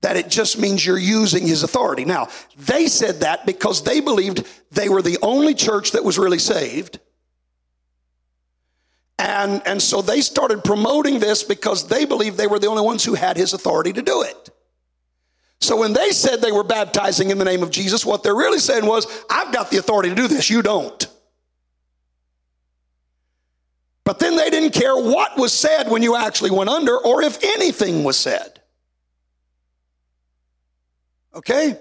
That it just means you're using his authority. Now, they said that because they believed they were the only church that was really saved. And, and so they started promoting this because they believed they were the only ones who had his authority to do it. So when they said they were baptizing in the name of Jesus, what they're really saying was, I've got the authority to do this, you don't. But then they didn't care what was said when you actually went under or if anything was said. Okay?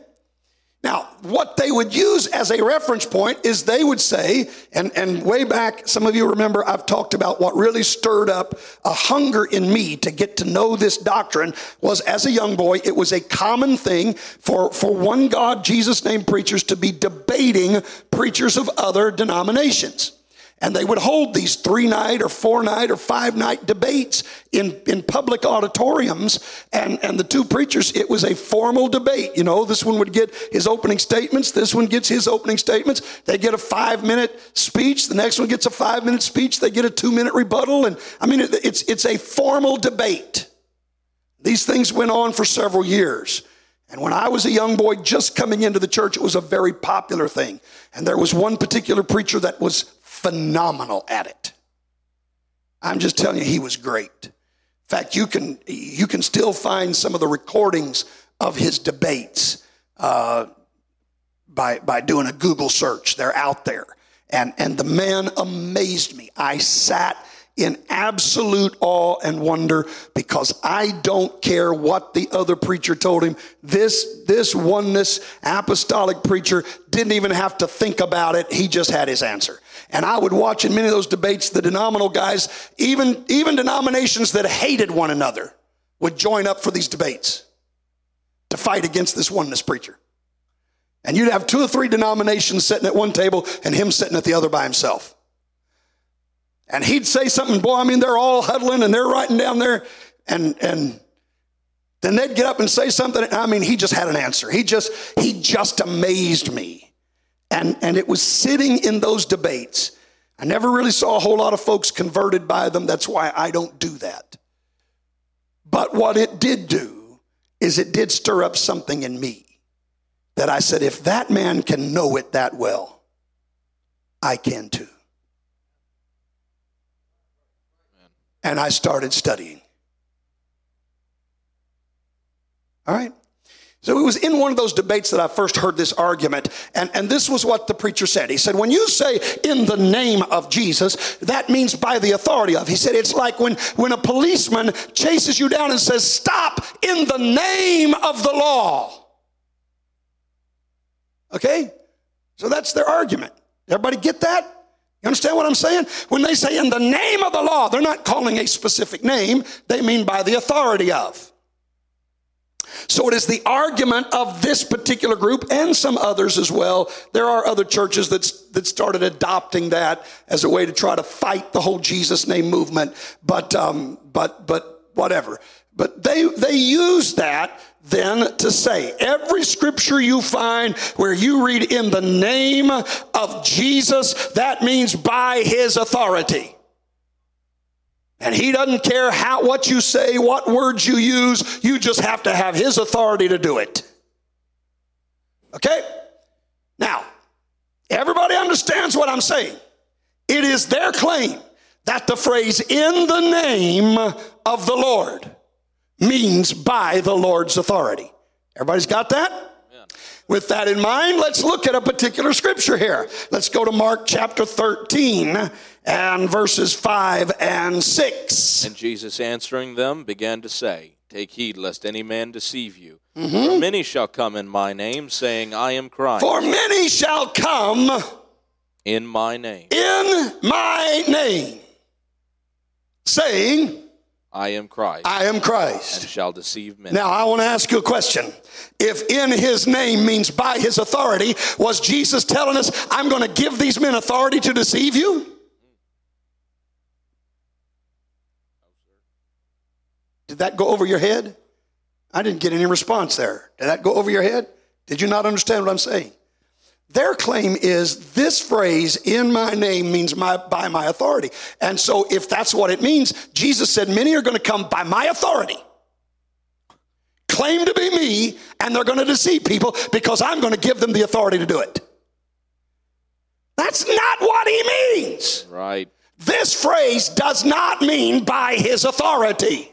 Now, what they would use as a reference point is they would say, and, and way back, some of you remember I've talked about what really stirred up a hunger in me to get to know this doctrine was as a young boy, it was a common thing for, for one God, Jesus name preachers to be debating preachers of other denominations. And they would hold these three night or four night or five night debates in, in public auditoriums. And, and the two preachers, it was a formal debate. You know, this one would get his opening statements. This one gets his opening statements. They get a five minute speech. The next one gets a five minute speech. They get a two minute rebuttal. And I mean, it, it's, it's a formal debate. These things went on for several years. And when I was a young boy just coming into the church, it was a very popular thing. And there was one particular preacher that was phenomenal at it. I'm just telling you, he was great. In fact, you can you can still find some of the recordings of his debates uh, by by doing a Google search. They're out there, and and the man amazed me. I sat in absolute awe and wonder because I don't care what the other preacher told him. This, this oneness apostolic preacher didn't even have to think about it. He just had his answer. And I would watch in many of those debates, the denominational guys, even, even denominations that hated one another would join up for these debates to fight against this oneness preacher. And you'd have two or three denominations sitting at one table and him sitting at the other by himself. And he'd say something, boy, I mean, they're all huddling and they're writing down there. And, and then they'd get up and say something. I mean, he just had an answer. He just, he just amazed me. And, and it was sitting in those debates. I never really saw a whole lot of folks converted by them. That's why I don't do that. But what it did do is it did stir up something in me that I said, if that man can know it that well, I can too. and I started studying. All right? So it was in one of those debates that I first heard this argument, and, and this was what the preacher said. He said, When you say in the name of Jesus, that means by the authority of. He said, It's like when, when a policeman chases you down and says, Stop in the name of the law. Okay? So that's their argument. Everybody get that? You understand what I'm saying? When they say in the name of the law, they're not calling a specific name, they mean by the authority of. So it is the argument of this particular group and some others as well. There are other churches that, that started adopting that as a way to try to fight the whole Jesus name movement. But, um, but, but whatever. But they, they use that then to say every scripture you find where you read in the name of Jesus, that means by his authority. And he doesn't care how what you say, what words you use, you just have to have his authority to do it. Okay? Now, everybody understands what I'm saying. It is their claim that the phrase in the name of the Lord means by the Lord's authority. Everybody's got that? With that in mind, let's look at a particular scripture here. Let's go to Mark chapter 13 and verses 5 and 6. And Jesus answering them began to say, Take heed lest any man deceive you. Mm-hmm. For many shall come in my name, saying, I am Christ. For many shall come in my name. In my name. Saying, I am Christ. I am Christ. And shall deceive men. Now, I want to ask you a question. If in his name means by his authority, was Jesus telling us, I'm going to give these men authority to deceive you? Did that go over your head? I didn't get any response there. Did that go over your head? Did you not understand what I'm saying? Their claim is this phrase, in my name, means my, by my authority. And so, if that's what it means, Jesus said, Many are going to come by my authority, claim to be me, and they're going to deceive people because I'm going to give them the authority to do it. That's not what he means. Right. This phrase does not mean by his authority.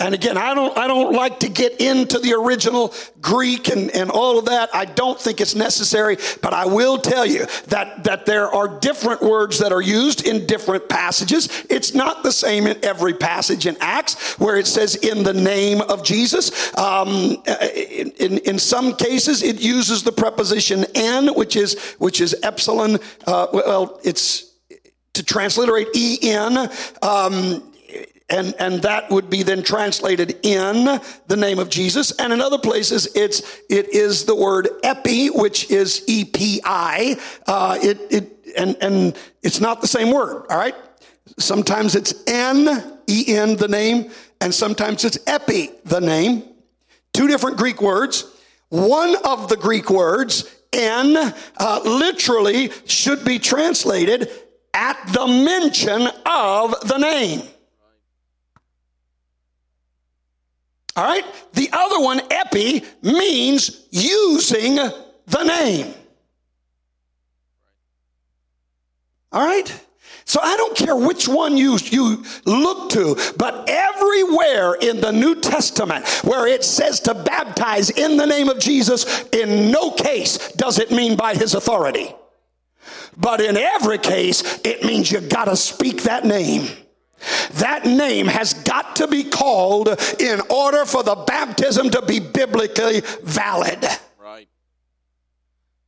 And again, I don't, I don't like to get into the original Greek and, and all of that. I don't think it's necessary, but I will tell you that, that there are different words that are used in different passages. It's not the same in every passage in Acts where it says in the name of Jesus. Um, in, in, some cases, it uses the preposition en, which is, which is epsilon. Uh, well, it's to transliterate en. Um, and, and that would be then translated in the name of Jesus. And in other places, it's, it is the word epi, which is E-P-I. Uh, it, it, and, and it's not the same word, all right? Sometimes it's en, E-N, the name, and sometimes it's epi, the name. Two different Greek words. One of the Greek words, en, uh, literally should be translated at the mention of the name. All right? The other one, epi, means using the name. All right? So I don't care which one you, you look to, but everywhere in the New Testament where it says to baptize in the name of Jesus, in no case does it mean by his authority. But in every case, it means you gotta speak that name. That name has got to be called in order for the baptism to be biblically valid. Right.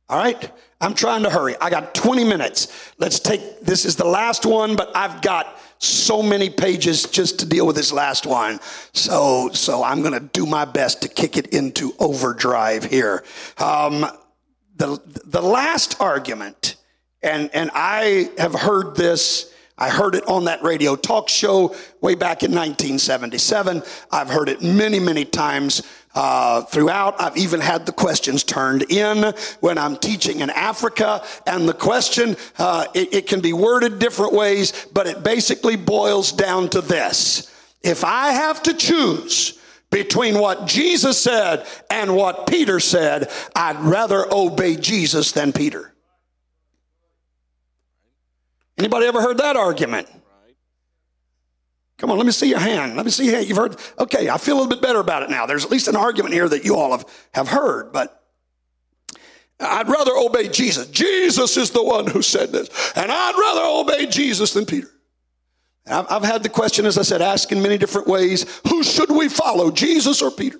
All right? I'm trying to hurry. I got 20 minutes. Let's take this is the last one, but I've got so many pages just to deal with this last one. So so I'm going to do my best to kick it into overdrive here. Um, the the last argument and and I have heard this I heard it on that radio talk show way back in 1977. I've heard it many, many times uh, throughout. I've even had the questions turned in when I'm teaching in Africa. And the question, uh, it, it can be worded different ways, but it basically boils down to this. If I have to choose, between what Jesus said and what Peter said, I'd rather obey Jesus than Peter. Anybody ever heard that argument? Come on, let me see your hand. Let me see. Hey, you've heard. Okay, I feel a little bit better about it now. There's at least an argument here that you all have, have heard, but I'd rather obey Jesus. Jesus is the one who said this. And I'd rather obey Jesus than Peter. I've, I've had the question, as I said, asked in many different ways who should we follow, Jesus or Peter?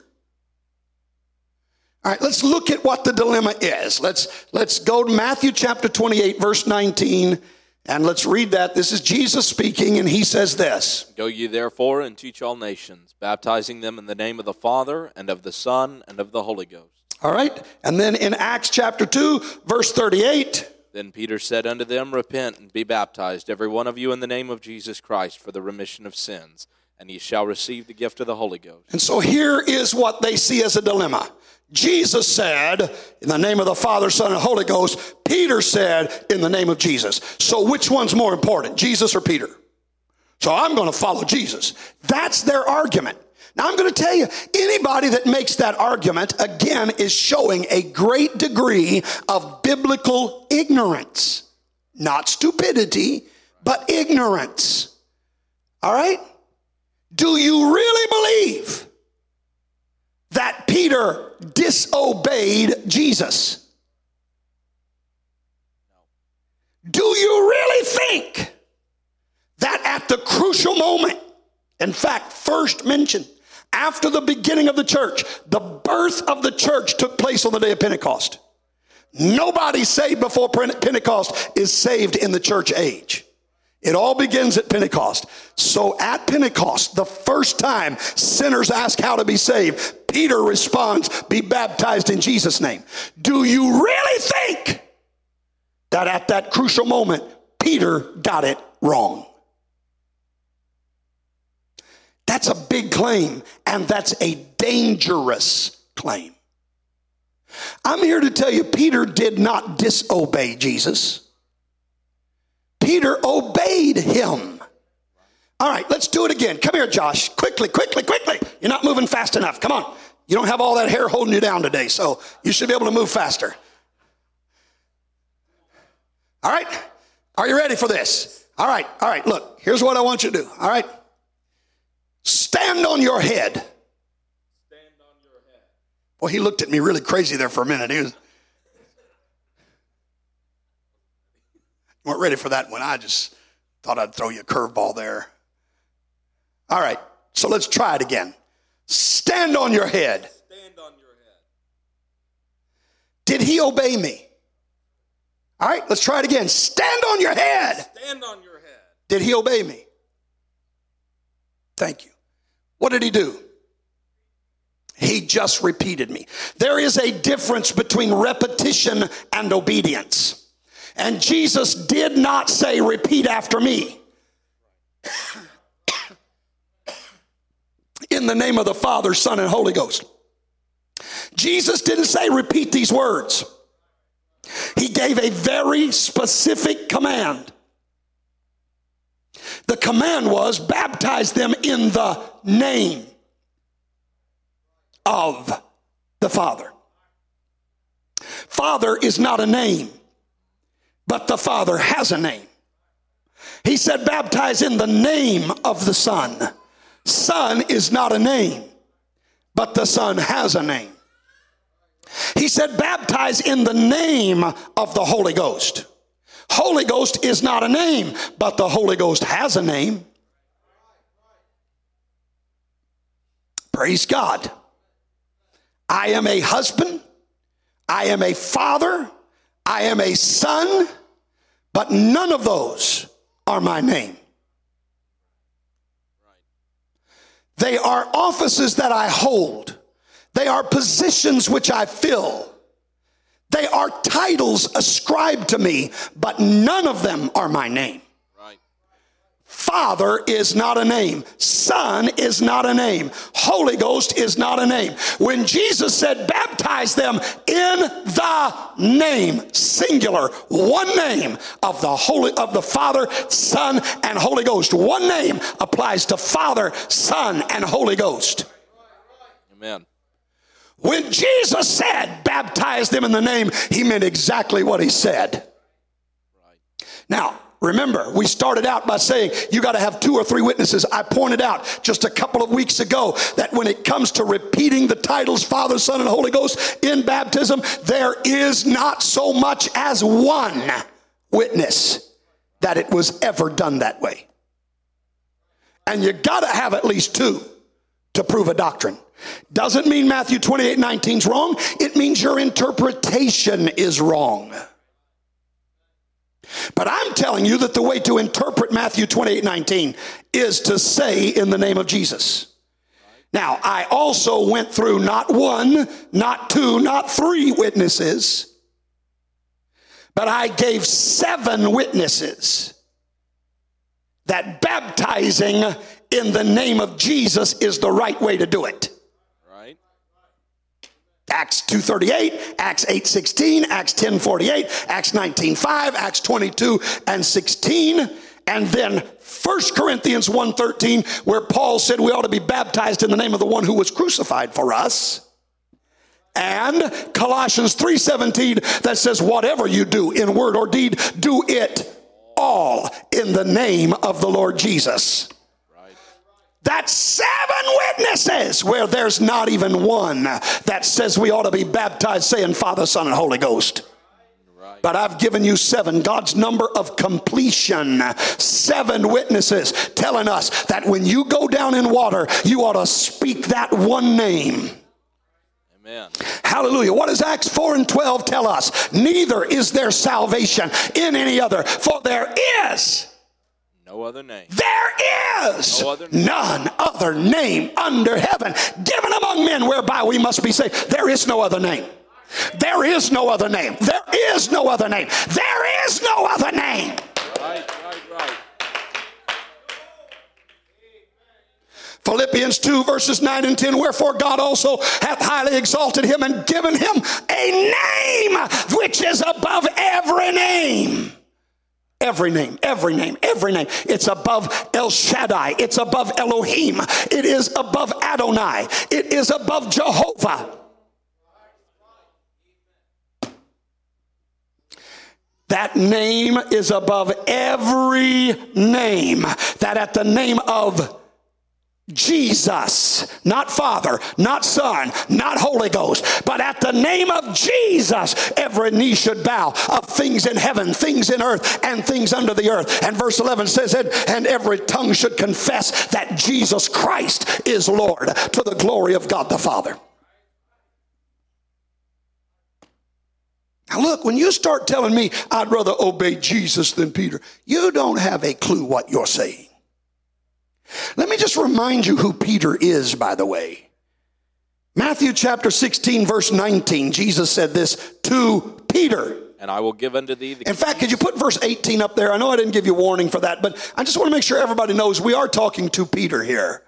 All right, let's look at what the dilemma is. Let's, let's go to Matthew chapter 28, verse 19. And let's read that. This is Jesus speaking, and he says this Go ye therefore and teach all nations, baptizing them in the name of the Father, and of the Son, and of the Holy Ghost. All right. And then in Acts chapter 2, verse 38. Then Peter said unto them, Repent and be baptized, every one of you, in the name of Jesus Christ, for the remission of sins, and ye shall receive the gift of the Holy Ghost. And so here is what they see as a dilemma. Jesus said, in the name of the Father, Son, and Holy Ghost. Peter said, in the name of Jesus. So which one's more important, Jesus or Peter? So I'm going to follow Jesus. That's their argument. Now I'm going to tell you, anybody that makes that argument, again, is showing a great degree of biblical ignorance. Not stupidity, but ignorance. All right? Do you really believe that Peter disobeyed Jesus? Do you really think that at the crucial moment, in fact, first mentioned after the beginning of the church, the birth of the church took place on the day of Pentecost? Nobody saved before Pentecost is saved in the church age. It all begins at Pentecost. So at Pentecost, the first time sinners ask how to be saved, Peter responds, Be baptized in Jesus' name. Do you really think that at that crucial moment, Peter got it wrong? That's a big claim, and that's a dangerous claim. I'm here to tell you, Peter did not disobey Jesus. Peter obeyed him. All right, let's do it again. Come here, Josh. Quickly, quickly, quickly. You're not moving fast enough. Come on. You don't have all that hair holding you down today, so you should be able to move faster. All right? Are you ready for this? All right, all right. Look, here's what I want you to do. All right? Stand on your head. Stand on your head. Well, he looked at me really crazy there for a minute. He was. Weren't ready for that one. I just thought I'd throw you a curveball there. All right, so let's try it again. Stand on your head. Stand on your head. Did he obey me? All right, let's try it again. Stand on your head. Stand on your head. Did he obey me? Thank you. What did he do? He just repeated me. There is a difference between repetition and obedience. And Jesus did not say, Repeat after me. in the name of the Father, Son, and Holy Ghost. Jesus didn't say, repeat these words. He gave a very specific command. The command was baptize them in the name of the Father. Father is not a name, but the Father has a name. He said, baptize in the name of the Son Son is not a name, but the Son has a name. He said, baptize in the name of the Holy Ghost. Holy Ghost is not a name, but the Holy Ghost has a name. Praise God. I am a husband. I am a father. I am a son, but none of those are my name. They are offices that I hold. They are positions which I fill. They are titles ascribed to me, but none of them are my name. Father is not a name. Son is not a name. Holy Ghost is not a name. When Jesus said, baptize them in the name, singular, one name of the Holy, of the Father, Son, and Holy Ghost. One name applies to Father, Son, and Holy Ghost. Amen. When Jesus said, baptize them in the name, he meant exactly what he said. Right. Now, Remember, we started out by saying you got to have two or three witnesses. I pointed out just a couple of weeks ago that when it comes to repeating the titles Father, Son, and Holy Ghost in baptism, there is not so much as one witness that it was ever done that way. And you got to have at least two to prove a doctrine. Doesn't mean Matthew 28 19 is wrong, it means your interpretation is wrong. But I'm telling you that the way to interpret Matthew 28 19 is to say in the name of Jesus. Now, I also went through not one, not two, not three witnesses, but I gave seven witnesses that baptizing in the name of Jesus is the right way to do it. Acts 2.38, Acts 8.16, Acts 10.48, Acts 19.5, Acts 22 and 16, and then 1 Corinthians 1.13, where Paul said we ought to be baptized in the name of the one who was crucified for us. And Colossians 3.17 that says, whatever you do in word or deed, do it all in the name of the Lord Jesus. That's seven witnesses where there's not even one that says we ought to be baptized, saying Father, Son, and Holy Ghost. But I've given you seven, God's number of completion. Seven witnesses telling us that when you go down in water, you ought to speak that one name. Amen. Hallelujah. What does Acts 4 and 12 tell us? Neither is there salvation in any other, for there is no other name. There is no other none other name under heaven given among men whereby we must be saved. There is no other name. There is no other name. There is no other name. There is no other name. Right, right, right. Philippians 2, verses 9 and 10. Wherefore God also hath highly exalted him and given him a name which is above every name. Every name, every name, every name. It's above El Shaddai. It's above Elohim. It is above Adonai. It is above Jehovah. That name is above every name. That at the name of Jesus, not Father, not Son, not Holy Ghost, but at the name of Jesus, every knee should bow of things in heaven, things in earth, and things under the earth. And verse 11 says it, and every tongue should confess that Jesus Christ is Lord to the glory of God the Father. Now, look, when you start telling me I'd rather obey Jesus than Peter, you don't have a clue what you're saying. Let me just remind you who Peter is, by the way. Matthew chapter 16, verse 19, Jesus said this to Peter. And I will give unto thee the In fact, could you put verse 18 up there? I know I didn't give you warning for that, but I just want to make sure everybody knows we are talking to Peter here.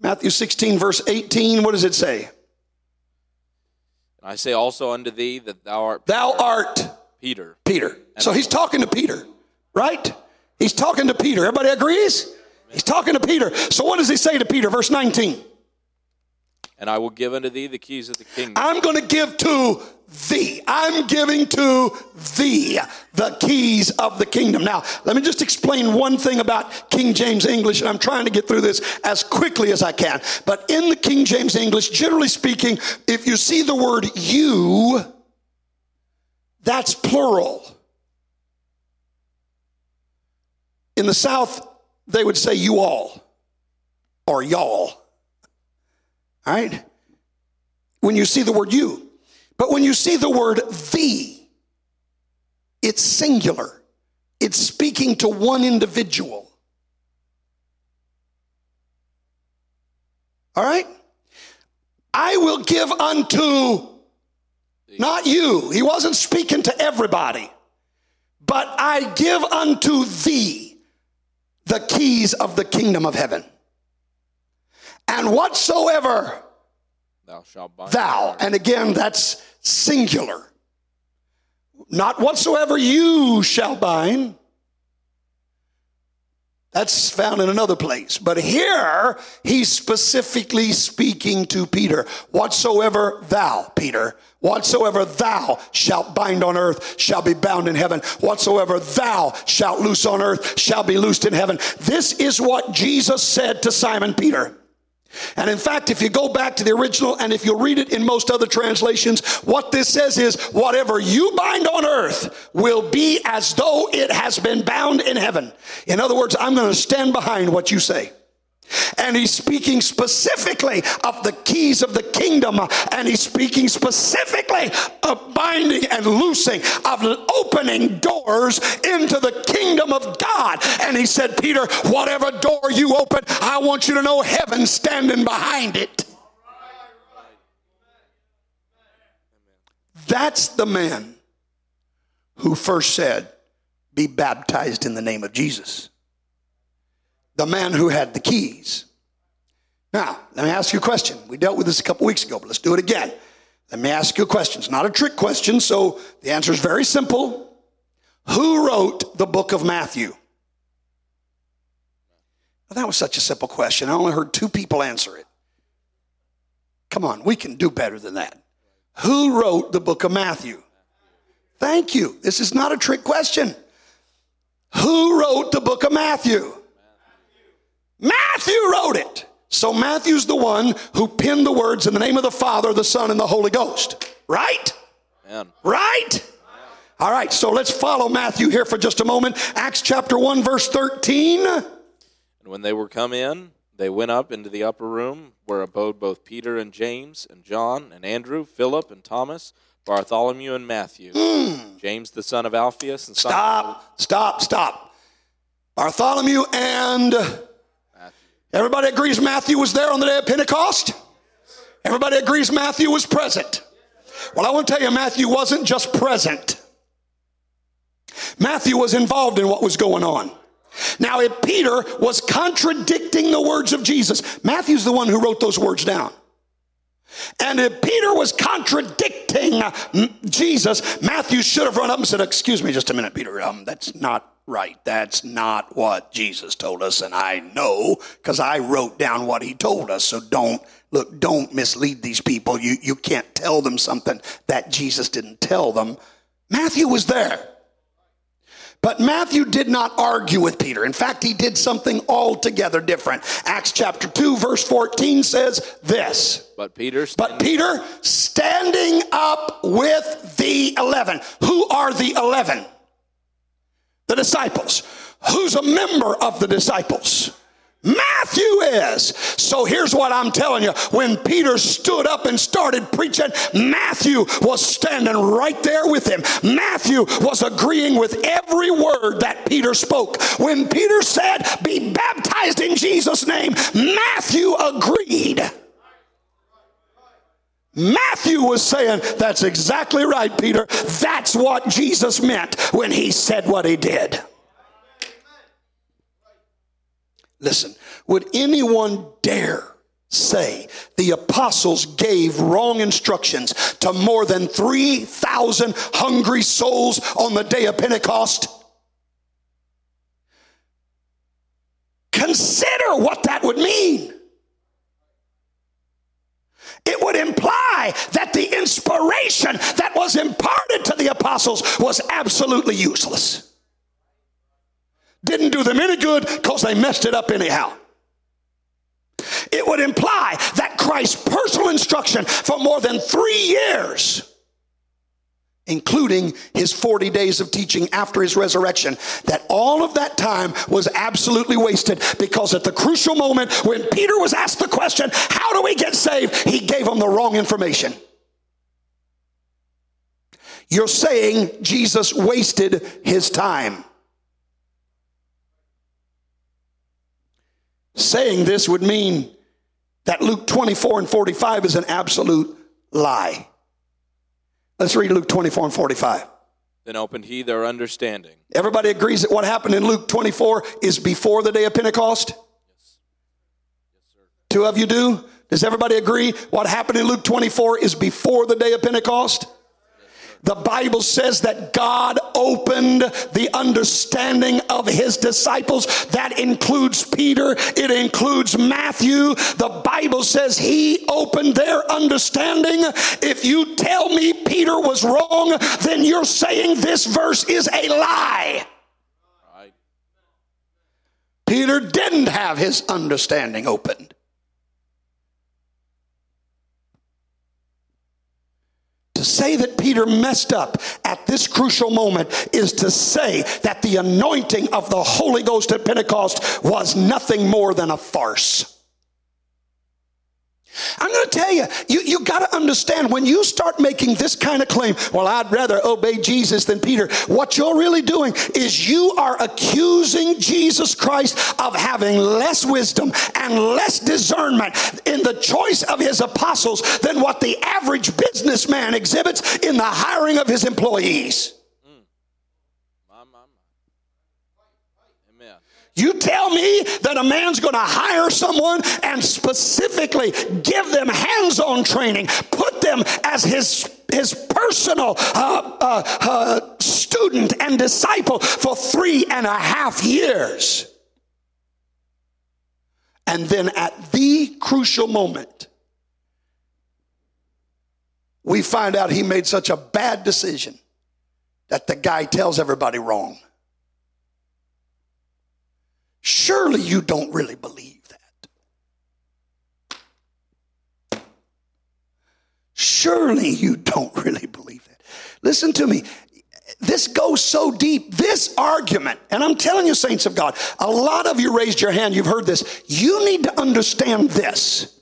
Matthew 16, verse 18, what does it say? I say also unto thee that thou art Thou art Peter. Peter. So he's talking to Peter, right? He's talking to Peter. Everybody agrees? He's talking to Peter. So what does he say to Peter? Verse 19. And I will give unto thee the keys of the kingdom. I'm going to give to thee. I'm giving to thee the keys of the kingdom. Now, let me just explain one thing about King James English, and I'm trying to get through this as quickly as I can. But in the King James English, generally speaking, if you see the word you, that's plural. In the South, they would say you all or y'all. All right? When you see the word you. But when you see the word thee, it's singular. It's speaking to one individual. All right? I will give unto not you. He wasn't speaking to everybody. But I give unto thee the keys of the kingdom of heaven. And whatsoever Thou shalt bind. thou, and again, that's singular. Not whatsoever you shall bind. That's found in another place. But here, he's specifically speaking to Peter. Whatsoever thou, Peter, whatsoever thou shalt bind on earth shall be bound in heaven. Whatsoever thou shalt loose on earth shall be loosed in heaven. This is what Jesus said to Simon Peter. And in fact, if you go back to the original and if you read it in most other translations, what this says is whatever you bind on earth will be as though it has been bound in heaven. In other words, I'm going to stand behind what you say. And he's speaking specifically of the keys of the kingdom. And he's speaking specifically of binding and loosing, of opening doors into the kingdom of God. And he said, Peter, whatever door you open, I want you to know heaven standing behind it. That's the man who first said, Be baptized in the name of Jesus the man who had the keys. Now, let me ask you a question. We dealt with this a couple weeks ago, but let's do it again. Let me ask you a question. It's not a trick question, so the answer is very simple. Who wrote the book of Matthew? Well, that was such a simple question. I only heard two people answer it. Come on, we can do better than that. Who wrote the book of Matthew? Thank you. This is not a trick question. Who wrote the book of Matthew? Matthew wrote it. So Matthew's the one who penned the words in the name of the Father, the Son, and the Holy Ghost. Right? Amen. Right? All right, so let's follow Matthew here for just a moment. Acts chapter 1, verse 13. And when they were come in, they went up into the upper room where abode both Peter and James and John and Andrew, Philip and Thomas, Bartholomew and Matthew, hmm. James the son of Alphaeus and Simon Stop, stop, stop. Bartholomew and. Everybody agrees Matthew was there on the day of Pentecost? Everybody agrees Matthew was present. Well, I want to tell you, Matthew wasn't just present. Matthew was involved in what was going on. Now, if Peter was contradicting the words of Jesus, Matthew's the one who wrote those words down. And if Peter was contradicting Jesus, Matthew should have run up and said, Excuse me just a minute, Peter. Um, that's not right. That's not what Jesus told us. And I know because I wrote down what he told us. So don't, look, don't mislead these people. You, you can't tell them something that Jesus didn't tell them. Matthew was there. But Matthew did not argue with Peter. In fact, he did something altogether different. Acts chapter 2, verse 14 says this. But Peter, but Peter standing up with the eleven. Who are the eleven? The disciples. Who's a member of the disciples? Matthew is. So here's what I'm telling you. When Peter stood up and started preaching, Matthew was standing right there with him. Matthew was agreeing with every word that Peter spoke. When Peter said, Be baptized in Jesus' name, Matthew agreed. Matthew was saying, That's exactly right, Peter. That's what Jesus meant when he said what he did. Listen, would anyone dare say the apostles gave wrong instructions to more than 3,000 hungry souls on the day of Pentecost? Consider what that would mean. It would imply that the inspiration that was imparted to the apostles was absolutely useless didn't do them any good because they messed it up anyhow. It would imply that Christ's personal instruction for more than three years, including his 40 days of teaching after his resurrection, that all of that time was absolutely wasted because at the crucial moment when Peter was asked the question, How do we get saved? he gave them the wrong information. You're saying Jesus wasted his time. Saying this would mean that Luke 24 and 45 is an absolute lie. Let's read Luke 24 and 45. Then opened he their understanding. Everybody agrees that what happened in Luke 24 is before the day of Pentecost? Yes. Yes, sir. Two of you do? Does everybody agree what happened in Luke 24 is before the day of Pentecost? The Bible says that God opened the understanding of his disciples. That includes Peter, it includes Matthew. The Bible says he opened their understanding. If you tell me Peter was wrong, then you're saying this verse is a lie. Right. Peter didn't have his understanding opened. To say that Peter messed up at this crucial moment is to say that the anointing of the Holy Ghost at Pentecost was nothing more than a farce. I'm going to tell you, you, you got to understand when you start making this kind of claim, well, I'd rather obey Jesus than Peter, what you're really doing is you are accusing Jesus Christ of having less wisdom and less discernment in the choice of his apostles than what the average businessman exhibits in the hiring of his employees. You tell me that a man's going to hire someone and specifically give them hands on training, put them as his his personal uh, uh, uh, student and disciple for three and a half years. And then at the crucial moment, we find out he made such a bad decision that the guy tells everybody wrong. Surely you don't really believe that. Surely you don't really believe that. Listen to me. This goes so deep. This argument, and I'm telling you, saints of God, a lot of you raised your hand, you've heard this. You need to understand this.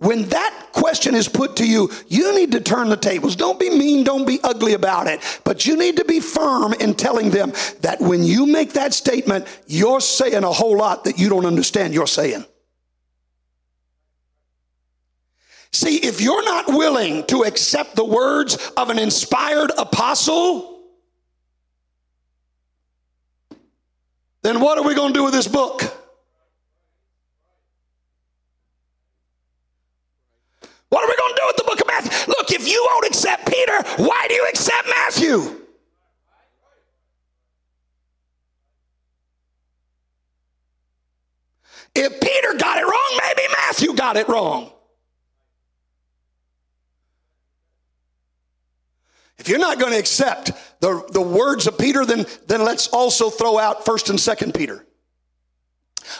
When that question is put to you, you need to turn the tables. Don't be mean, don't be ugly about it, but you need to be firm in telling them that when you make that statement, you're saying a whole lot that you don't understand you're saying. See, if you're not willing to accept the words of an inspired apostle, then what are we going to do with this book? Matthew? If Peter got it wrong, maybe Matthew got it wrong. If you're not going to accept the, the words of Peter, then, then let's also throw out 1st and 2nd Peter.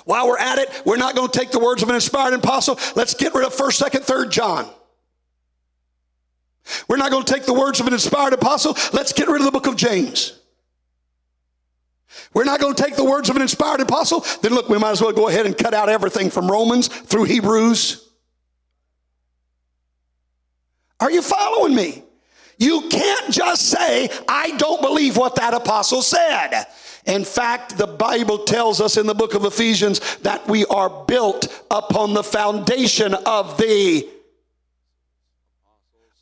While we're at it, we're not going to take the words of an inspired apostle. Let's get rid of 1st, 2nd, 3rd John. We're not going to take the words of an inspired apostle. Let's get rid of the book of James. We're not going to take the words of an inspired apostle. Then look, we might as well go ahead and cut out everything from Romans through Hebrews. Are you following me? You can't just say, I don't believe what that apostle said. In fact, the Bible tells us in the book of Ephesians that we are built upon the foundation of the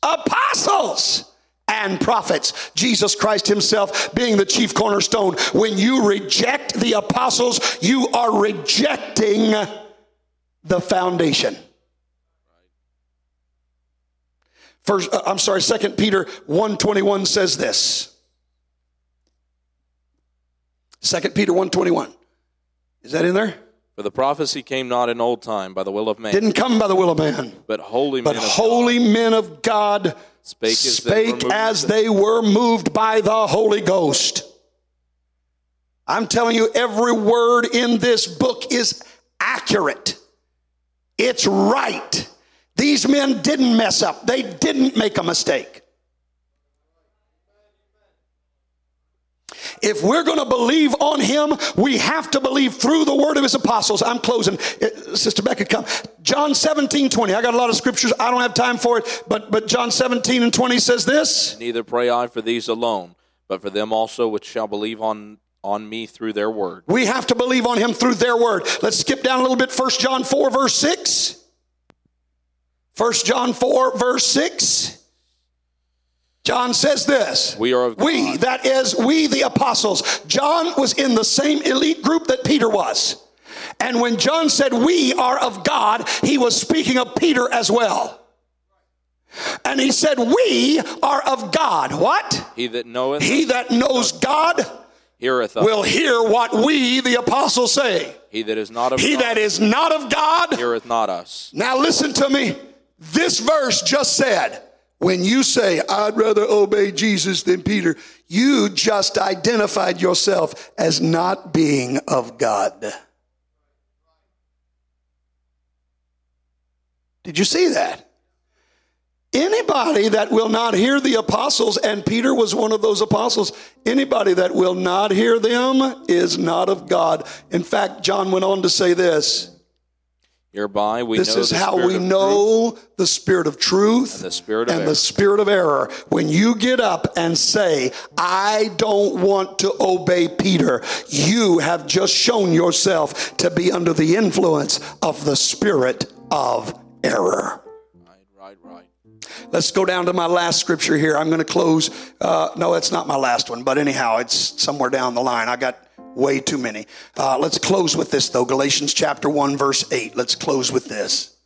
apostles and prophets. Jesus Christ Himself being the chief cornerstone. When you reject the apostles, you are rejecting the foundation. First, uh, I'm sorry, Second Peter 121 says this. Second Peter 121. Is that in there? For the prophecy came not in old time by the will of man, Didn't come by the will of man, but holy but men of holy men of God spake as spake moved as they were moved by the Holy Ghost. I'm telling you, every word in this book is accurate. It's right. These men didn't mess up, they didn't make a mistake. If we're going to believe on him, we have to believe through the word of his apostles. I'm closing. Uh, Sister Becca, come. John 17, 20. I got a lot of scriptures. I don't have time for it, but, but John 17 and 20 says this. Neither pray I for these alone, but for them also which shall believe on on me through their word. We have to believe on him through their word. Let's skip down a little bit. 1 John 4, verse 6. 1 John 4, verse 6. John says this. We are of God. We, that is, we the apostles. John was in the same elite group that Peter was. And when John said, We are of God, he was speaking of Peter as well. And he said, We are of God. What? He that knoweth He that knows God heareth us. will hear what we, the apostles, say. he that is not of He God that is not of God. heareth not us. Now listen to me. This verse just said, when you say, I'd rather obey Jesus than Peter, you just identified yourself as not being of God. Did you see that? Anybody that will not hear the apostles, and Peter was one of those apostles, anybody that will not hear them is not of God. In fact, John went on to say this Hereby we this is how we know the spirit of truth And the spirit of and error. the spirit of error. When you get up and say, I don't want to obey Peter, you have just shown yourself to be under the influence of the spirit of error. Right, right, right. Let's go down to my last scripture here. I'm going to close. Uh, no, that's not my last one, but anyhow, it's somewhere down the line. I got way too many. Uh, let's close with this, though. Galatians chapter 1, verse 8. Let's close with this.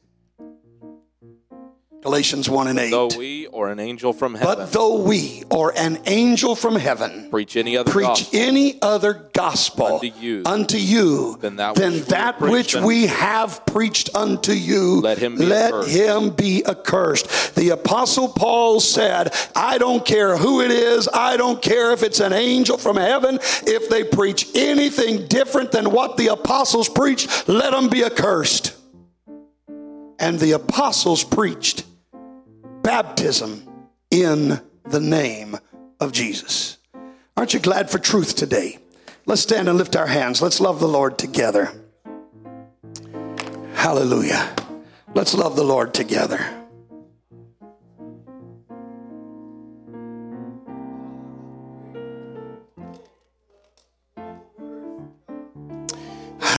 Galatians 1 and 8. Though we or an angel from heaven But though we or an angel from heaven preach any other preach gospel, any other gospel Unto you. unto you, Than that than which we that have preached which unto we you. have preached unto you, Let him be let accursed. him be accursed. The apostle Paul said, I don't care who it is, I don't care if it's an angel from heaven, if they preach anything different than what the apostles preached, let them be accursed. And the apostles preached baptism in the name of Jesus. Aren't you glad for truth today? Let's stand and lift our hands. Let's love the Lord together. Hallelujah. Let's love the Lord together.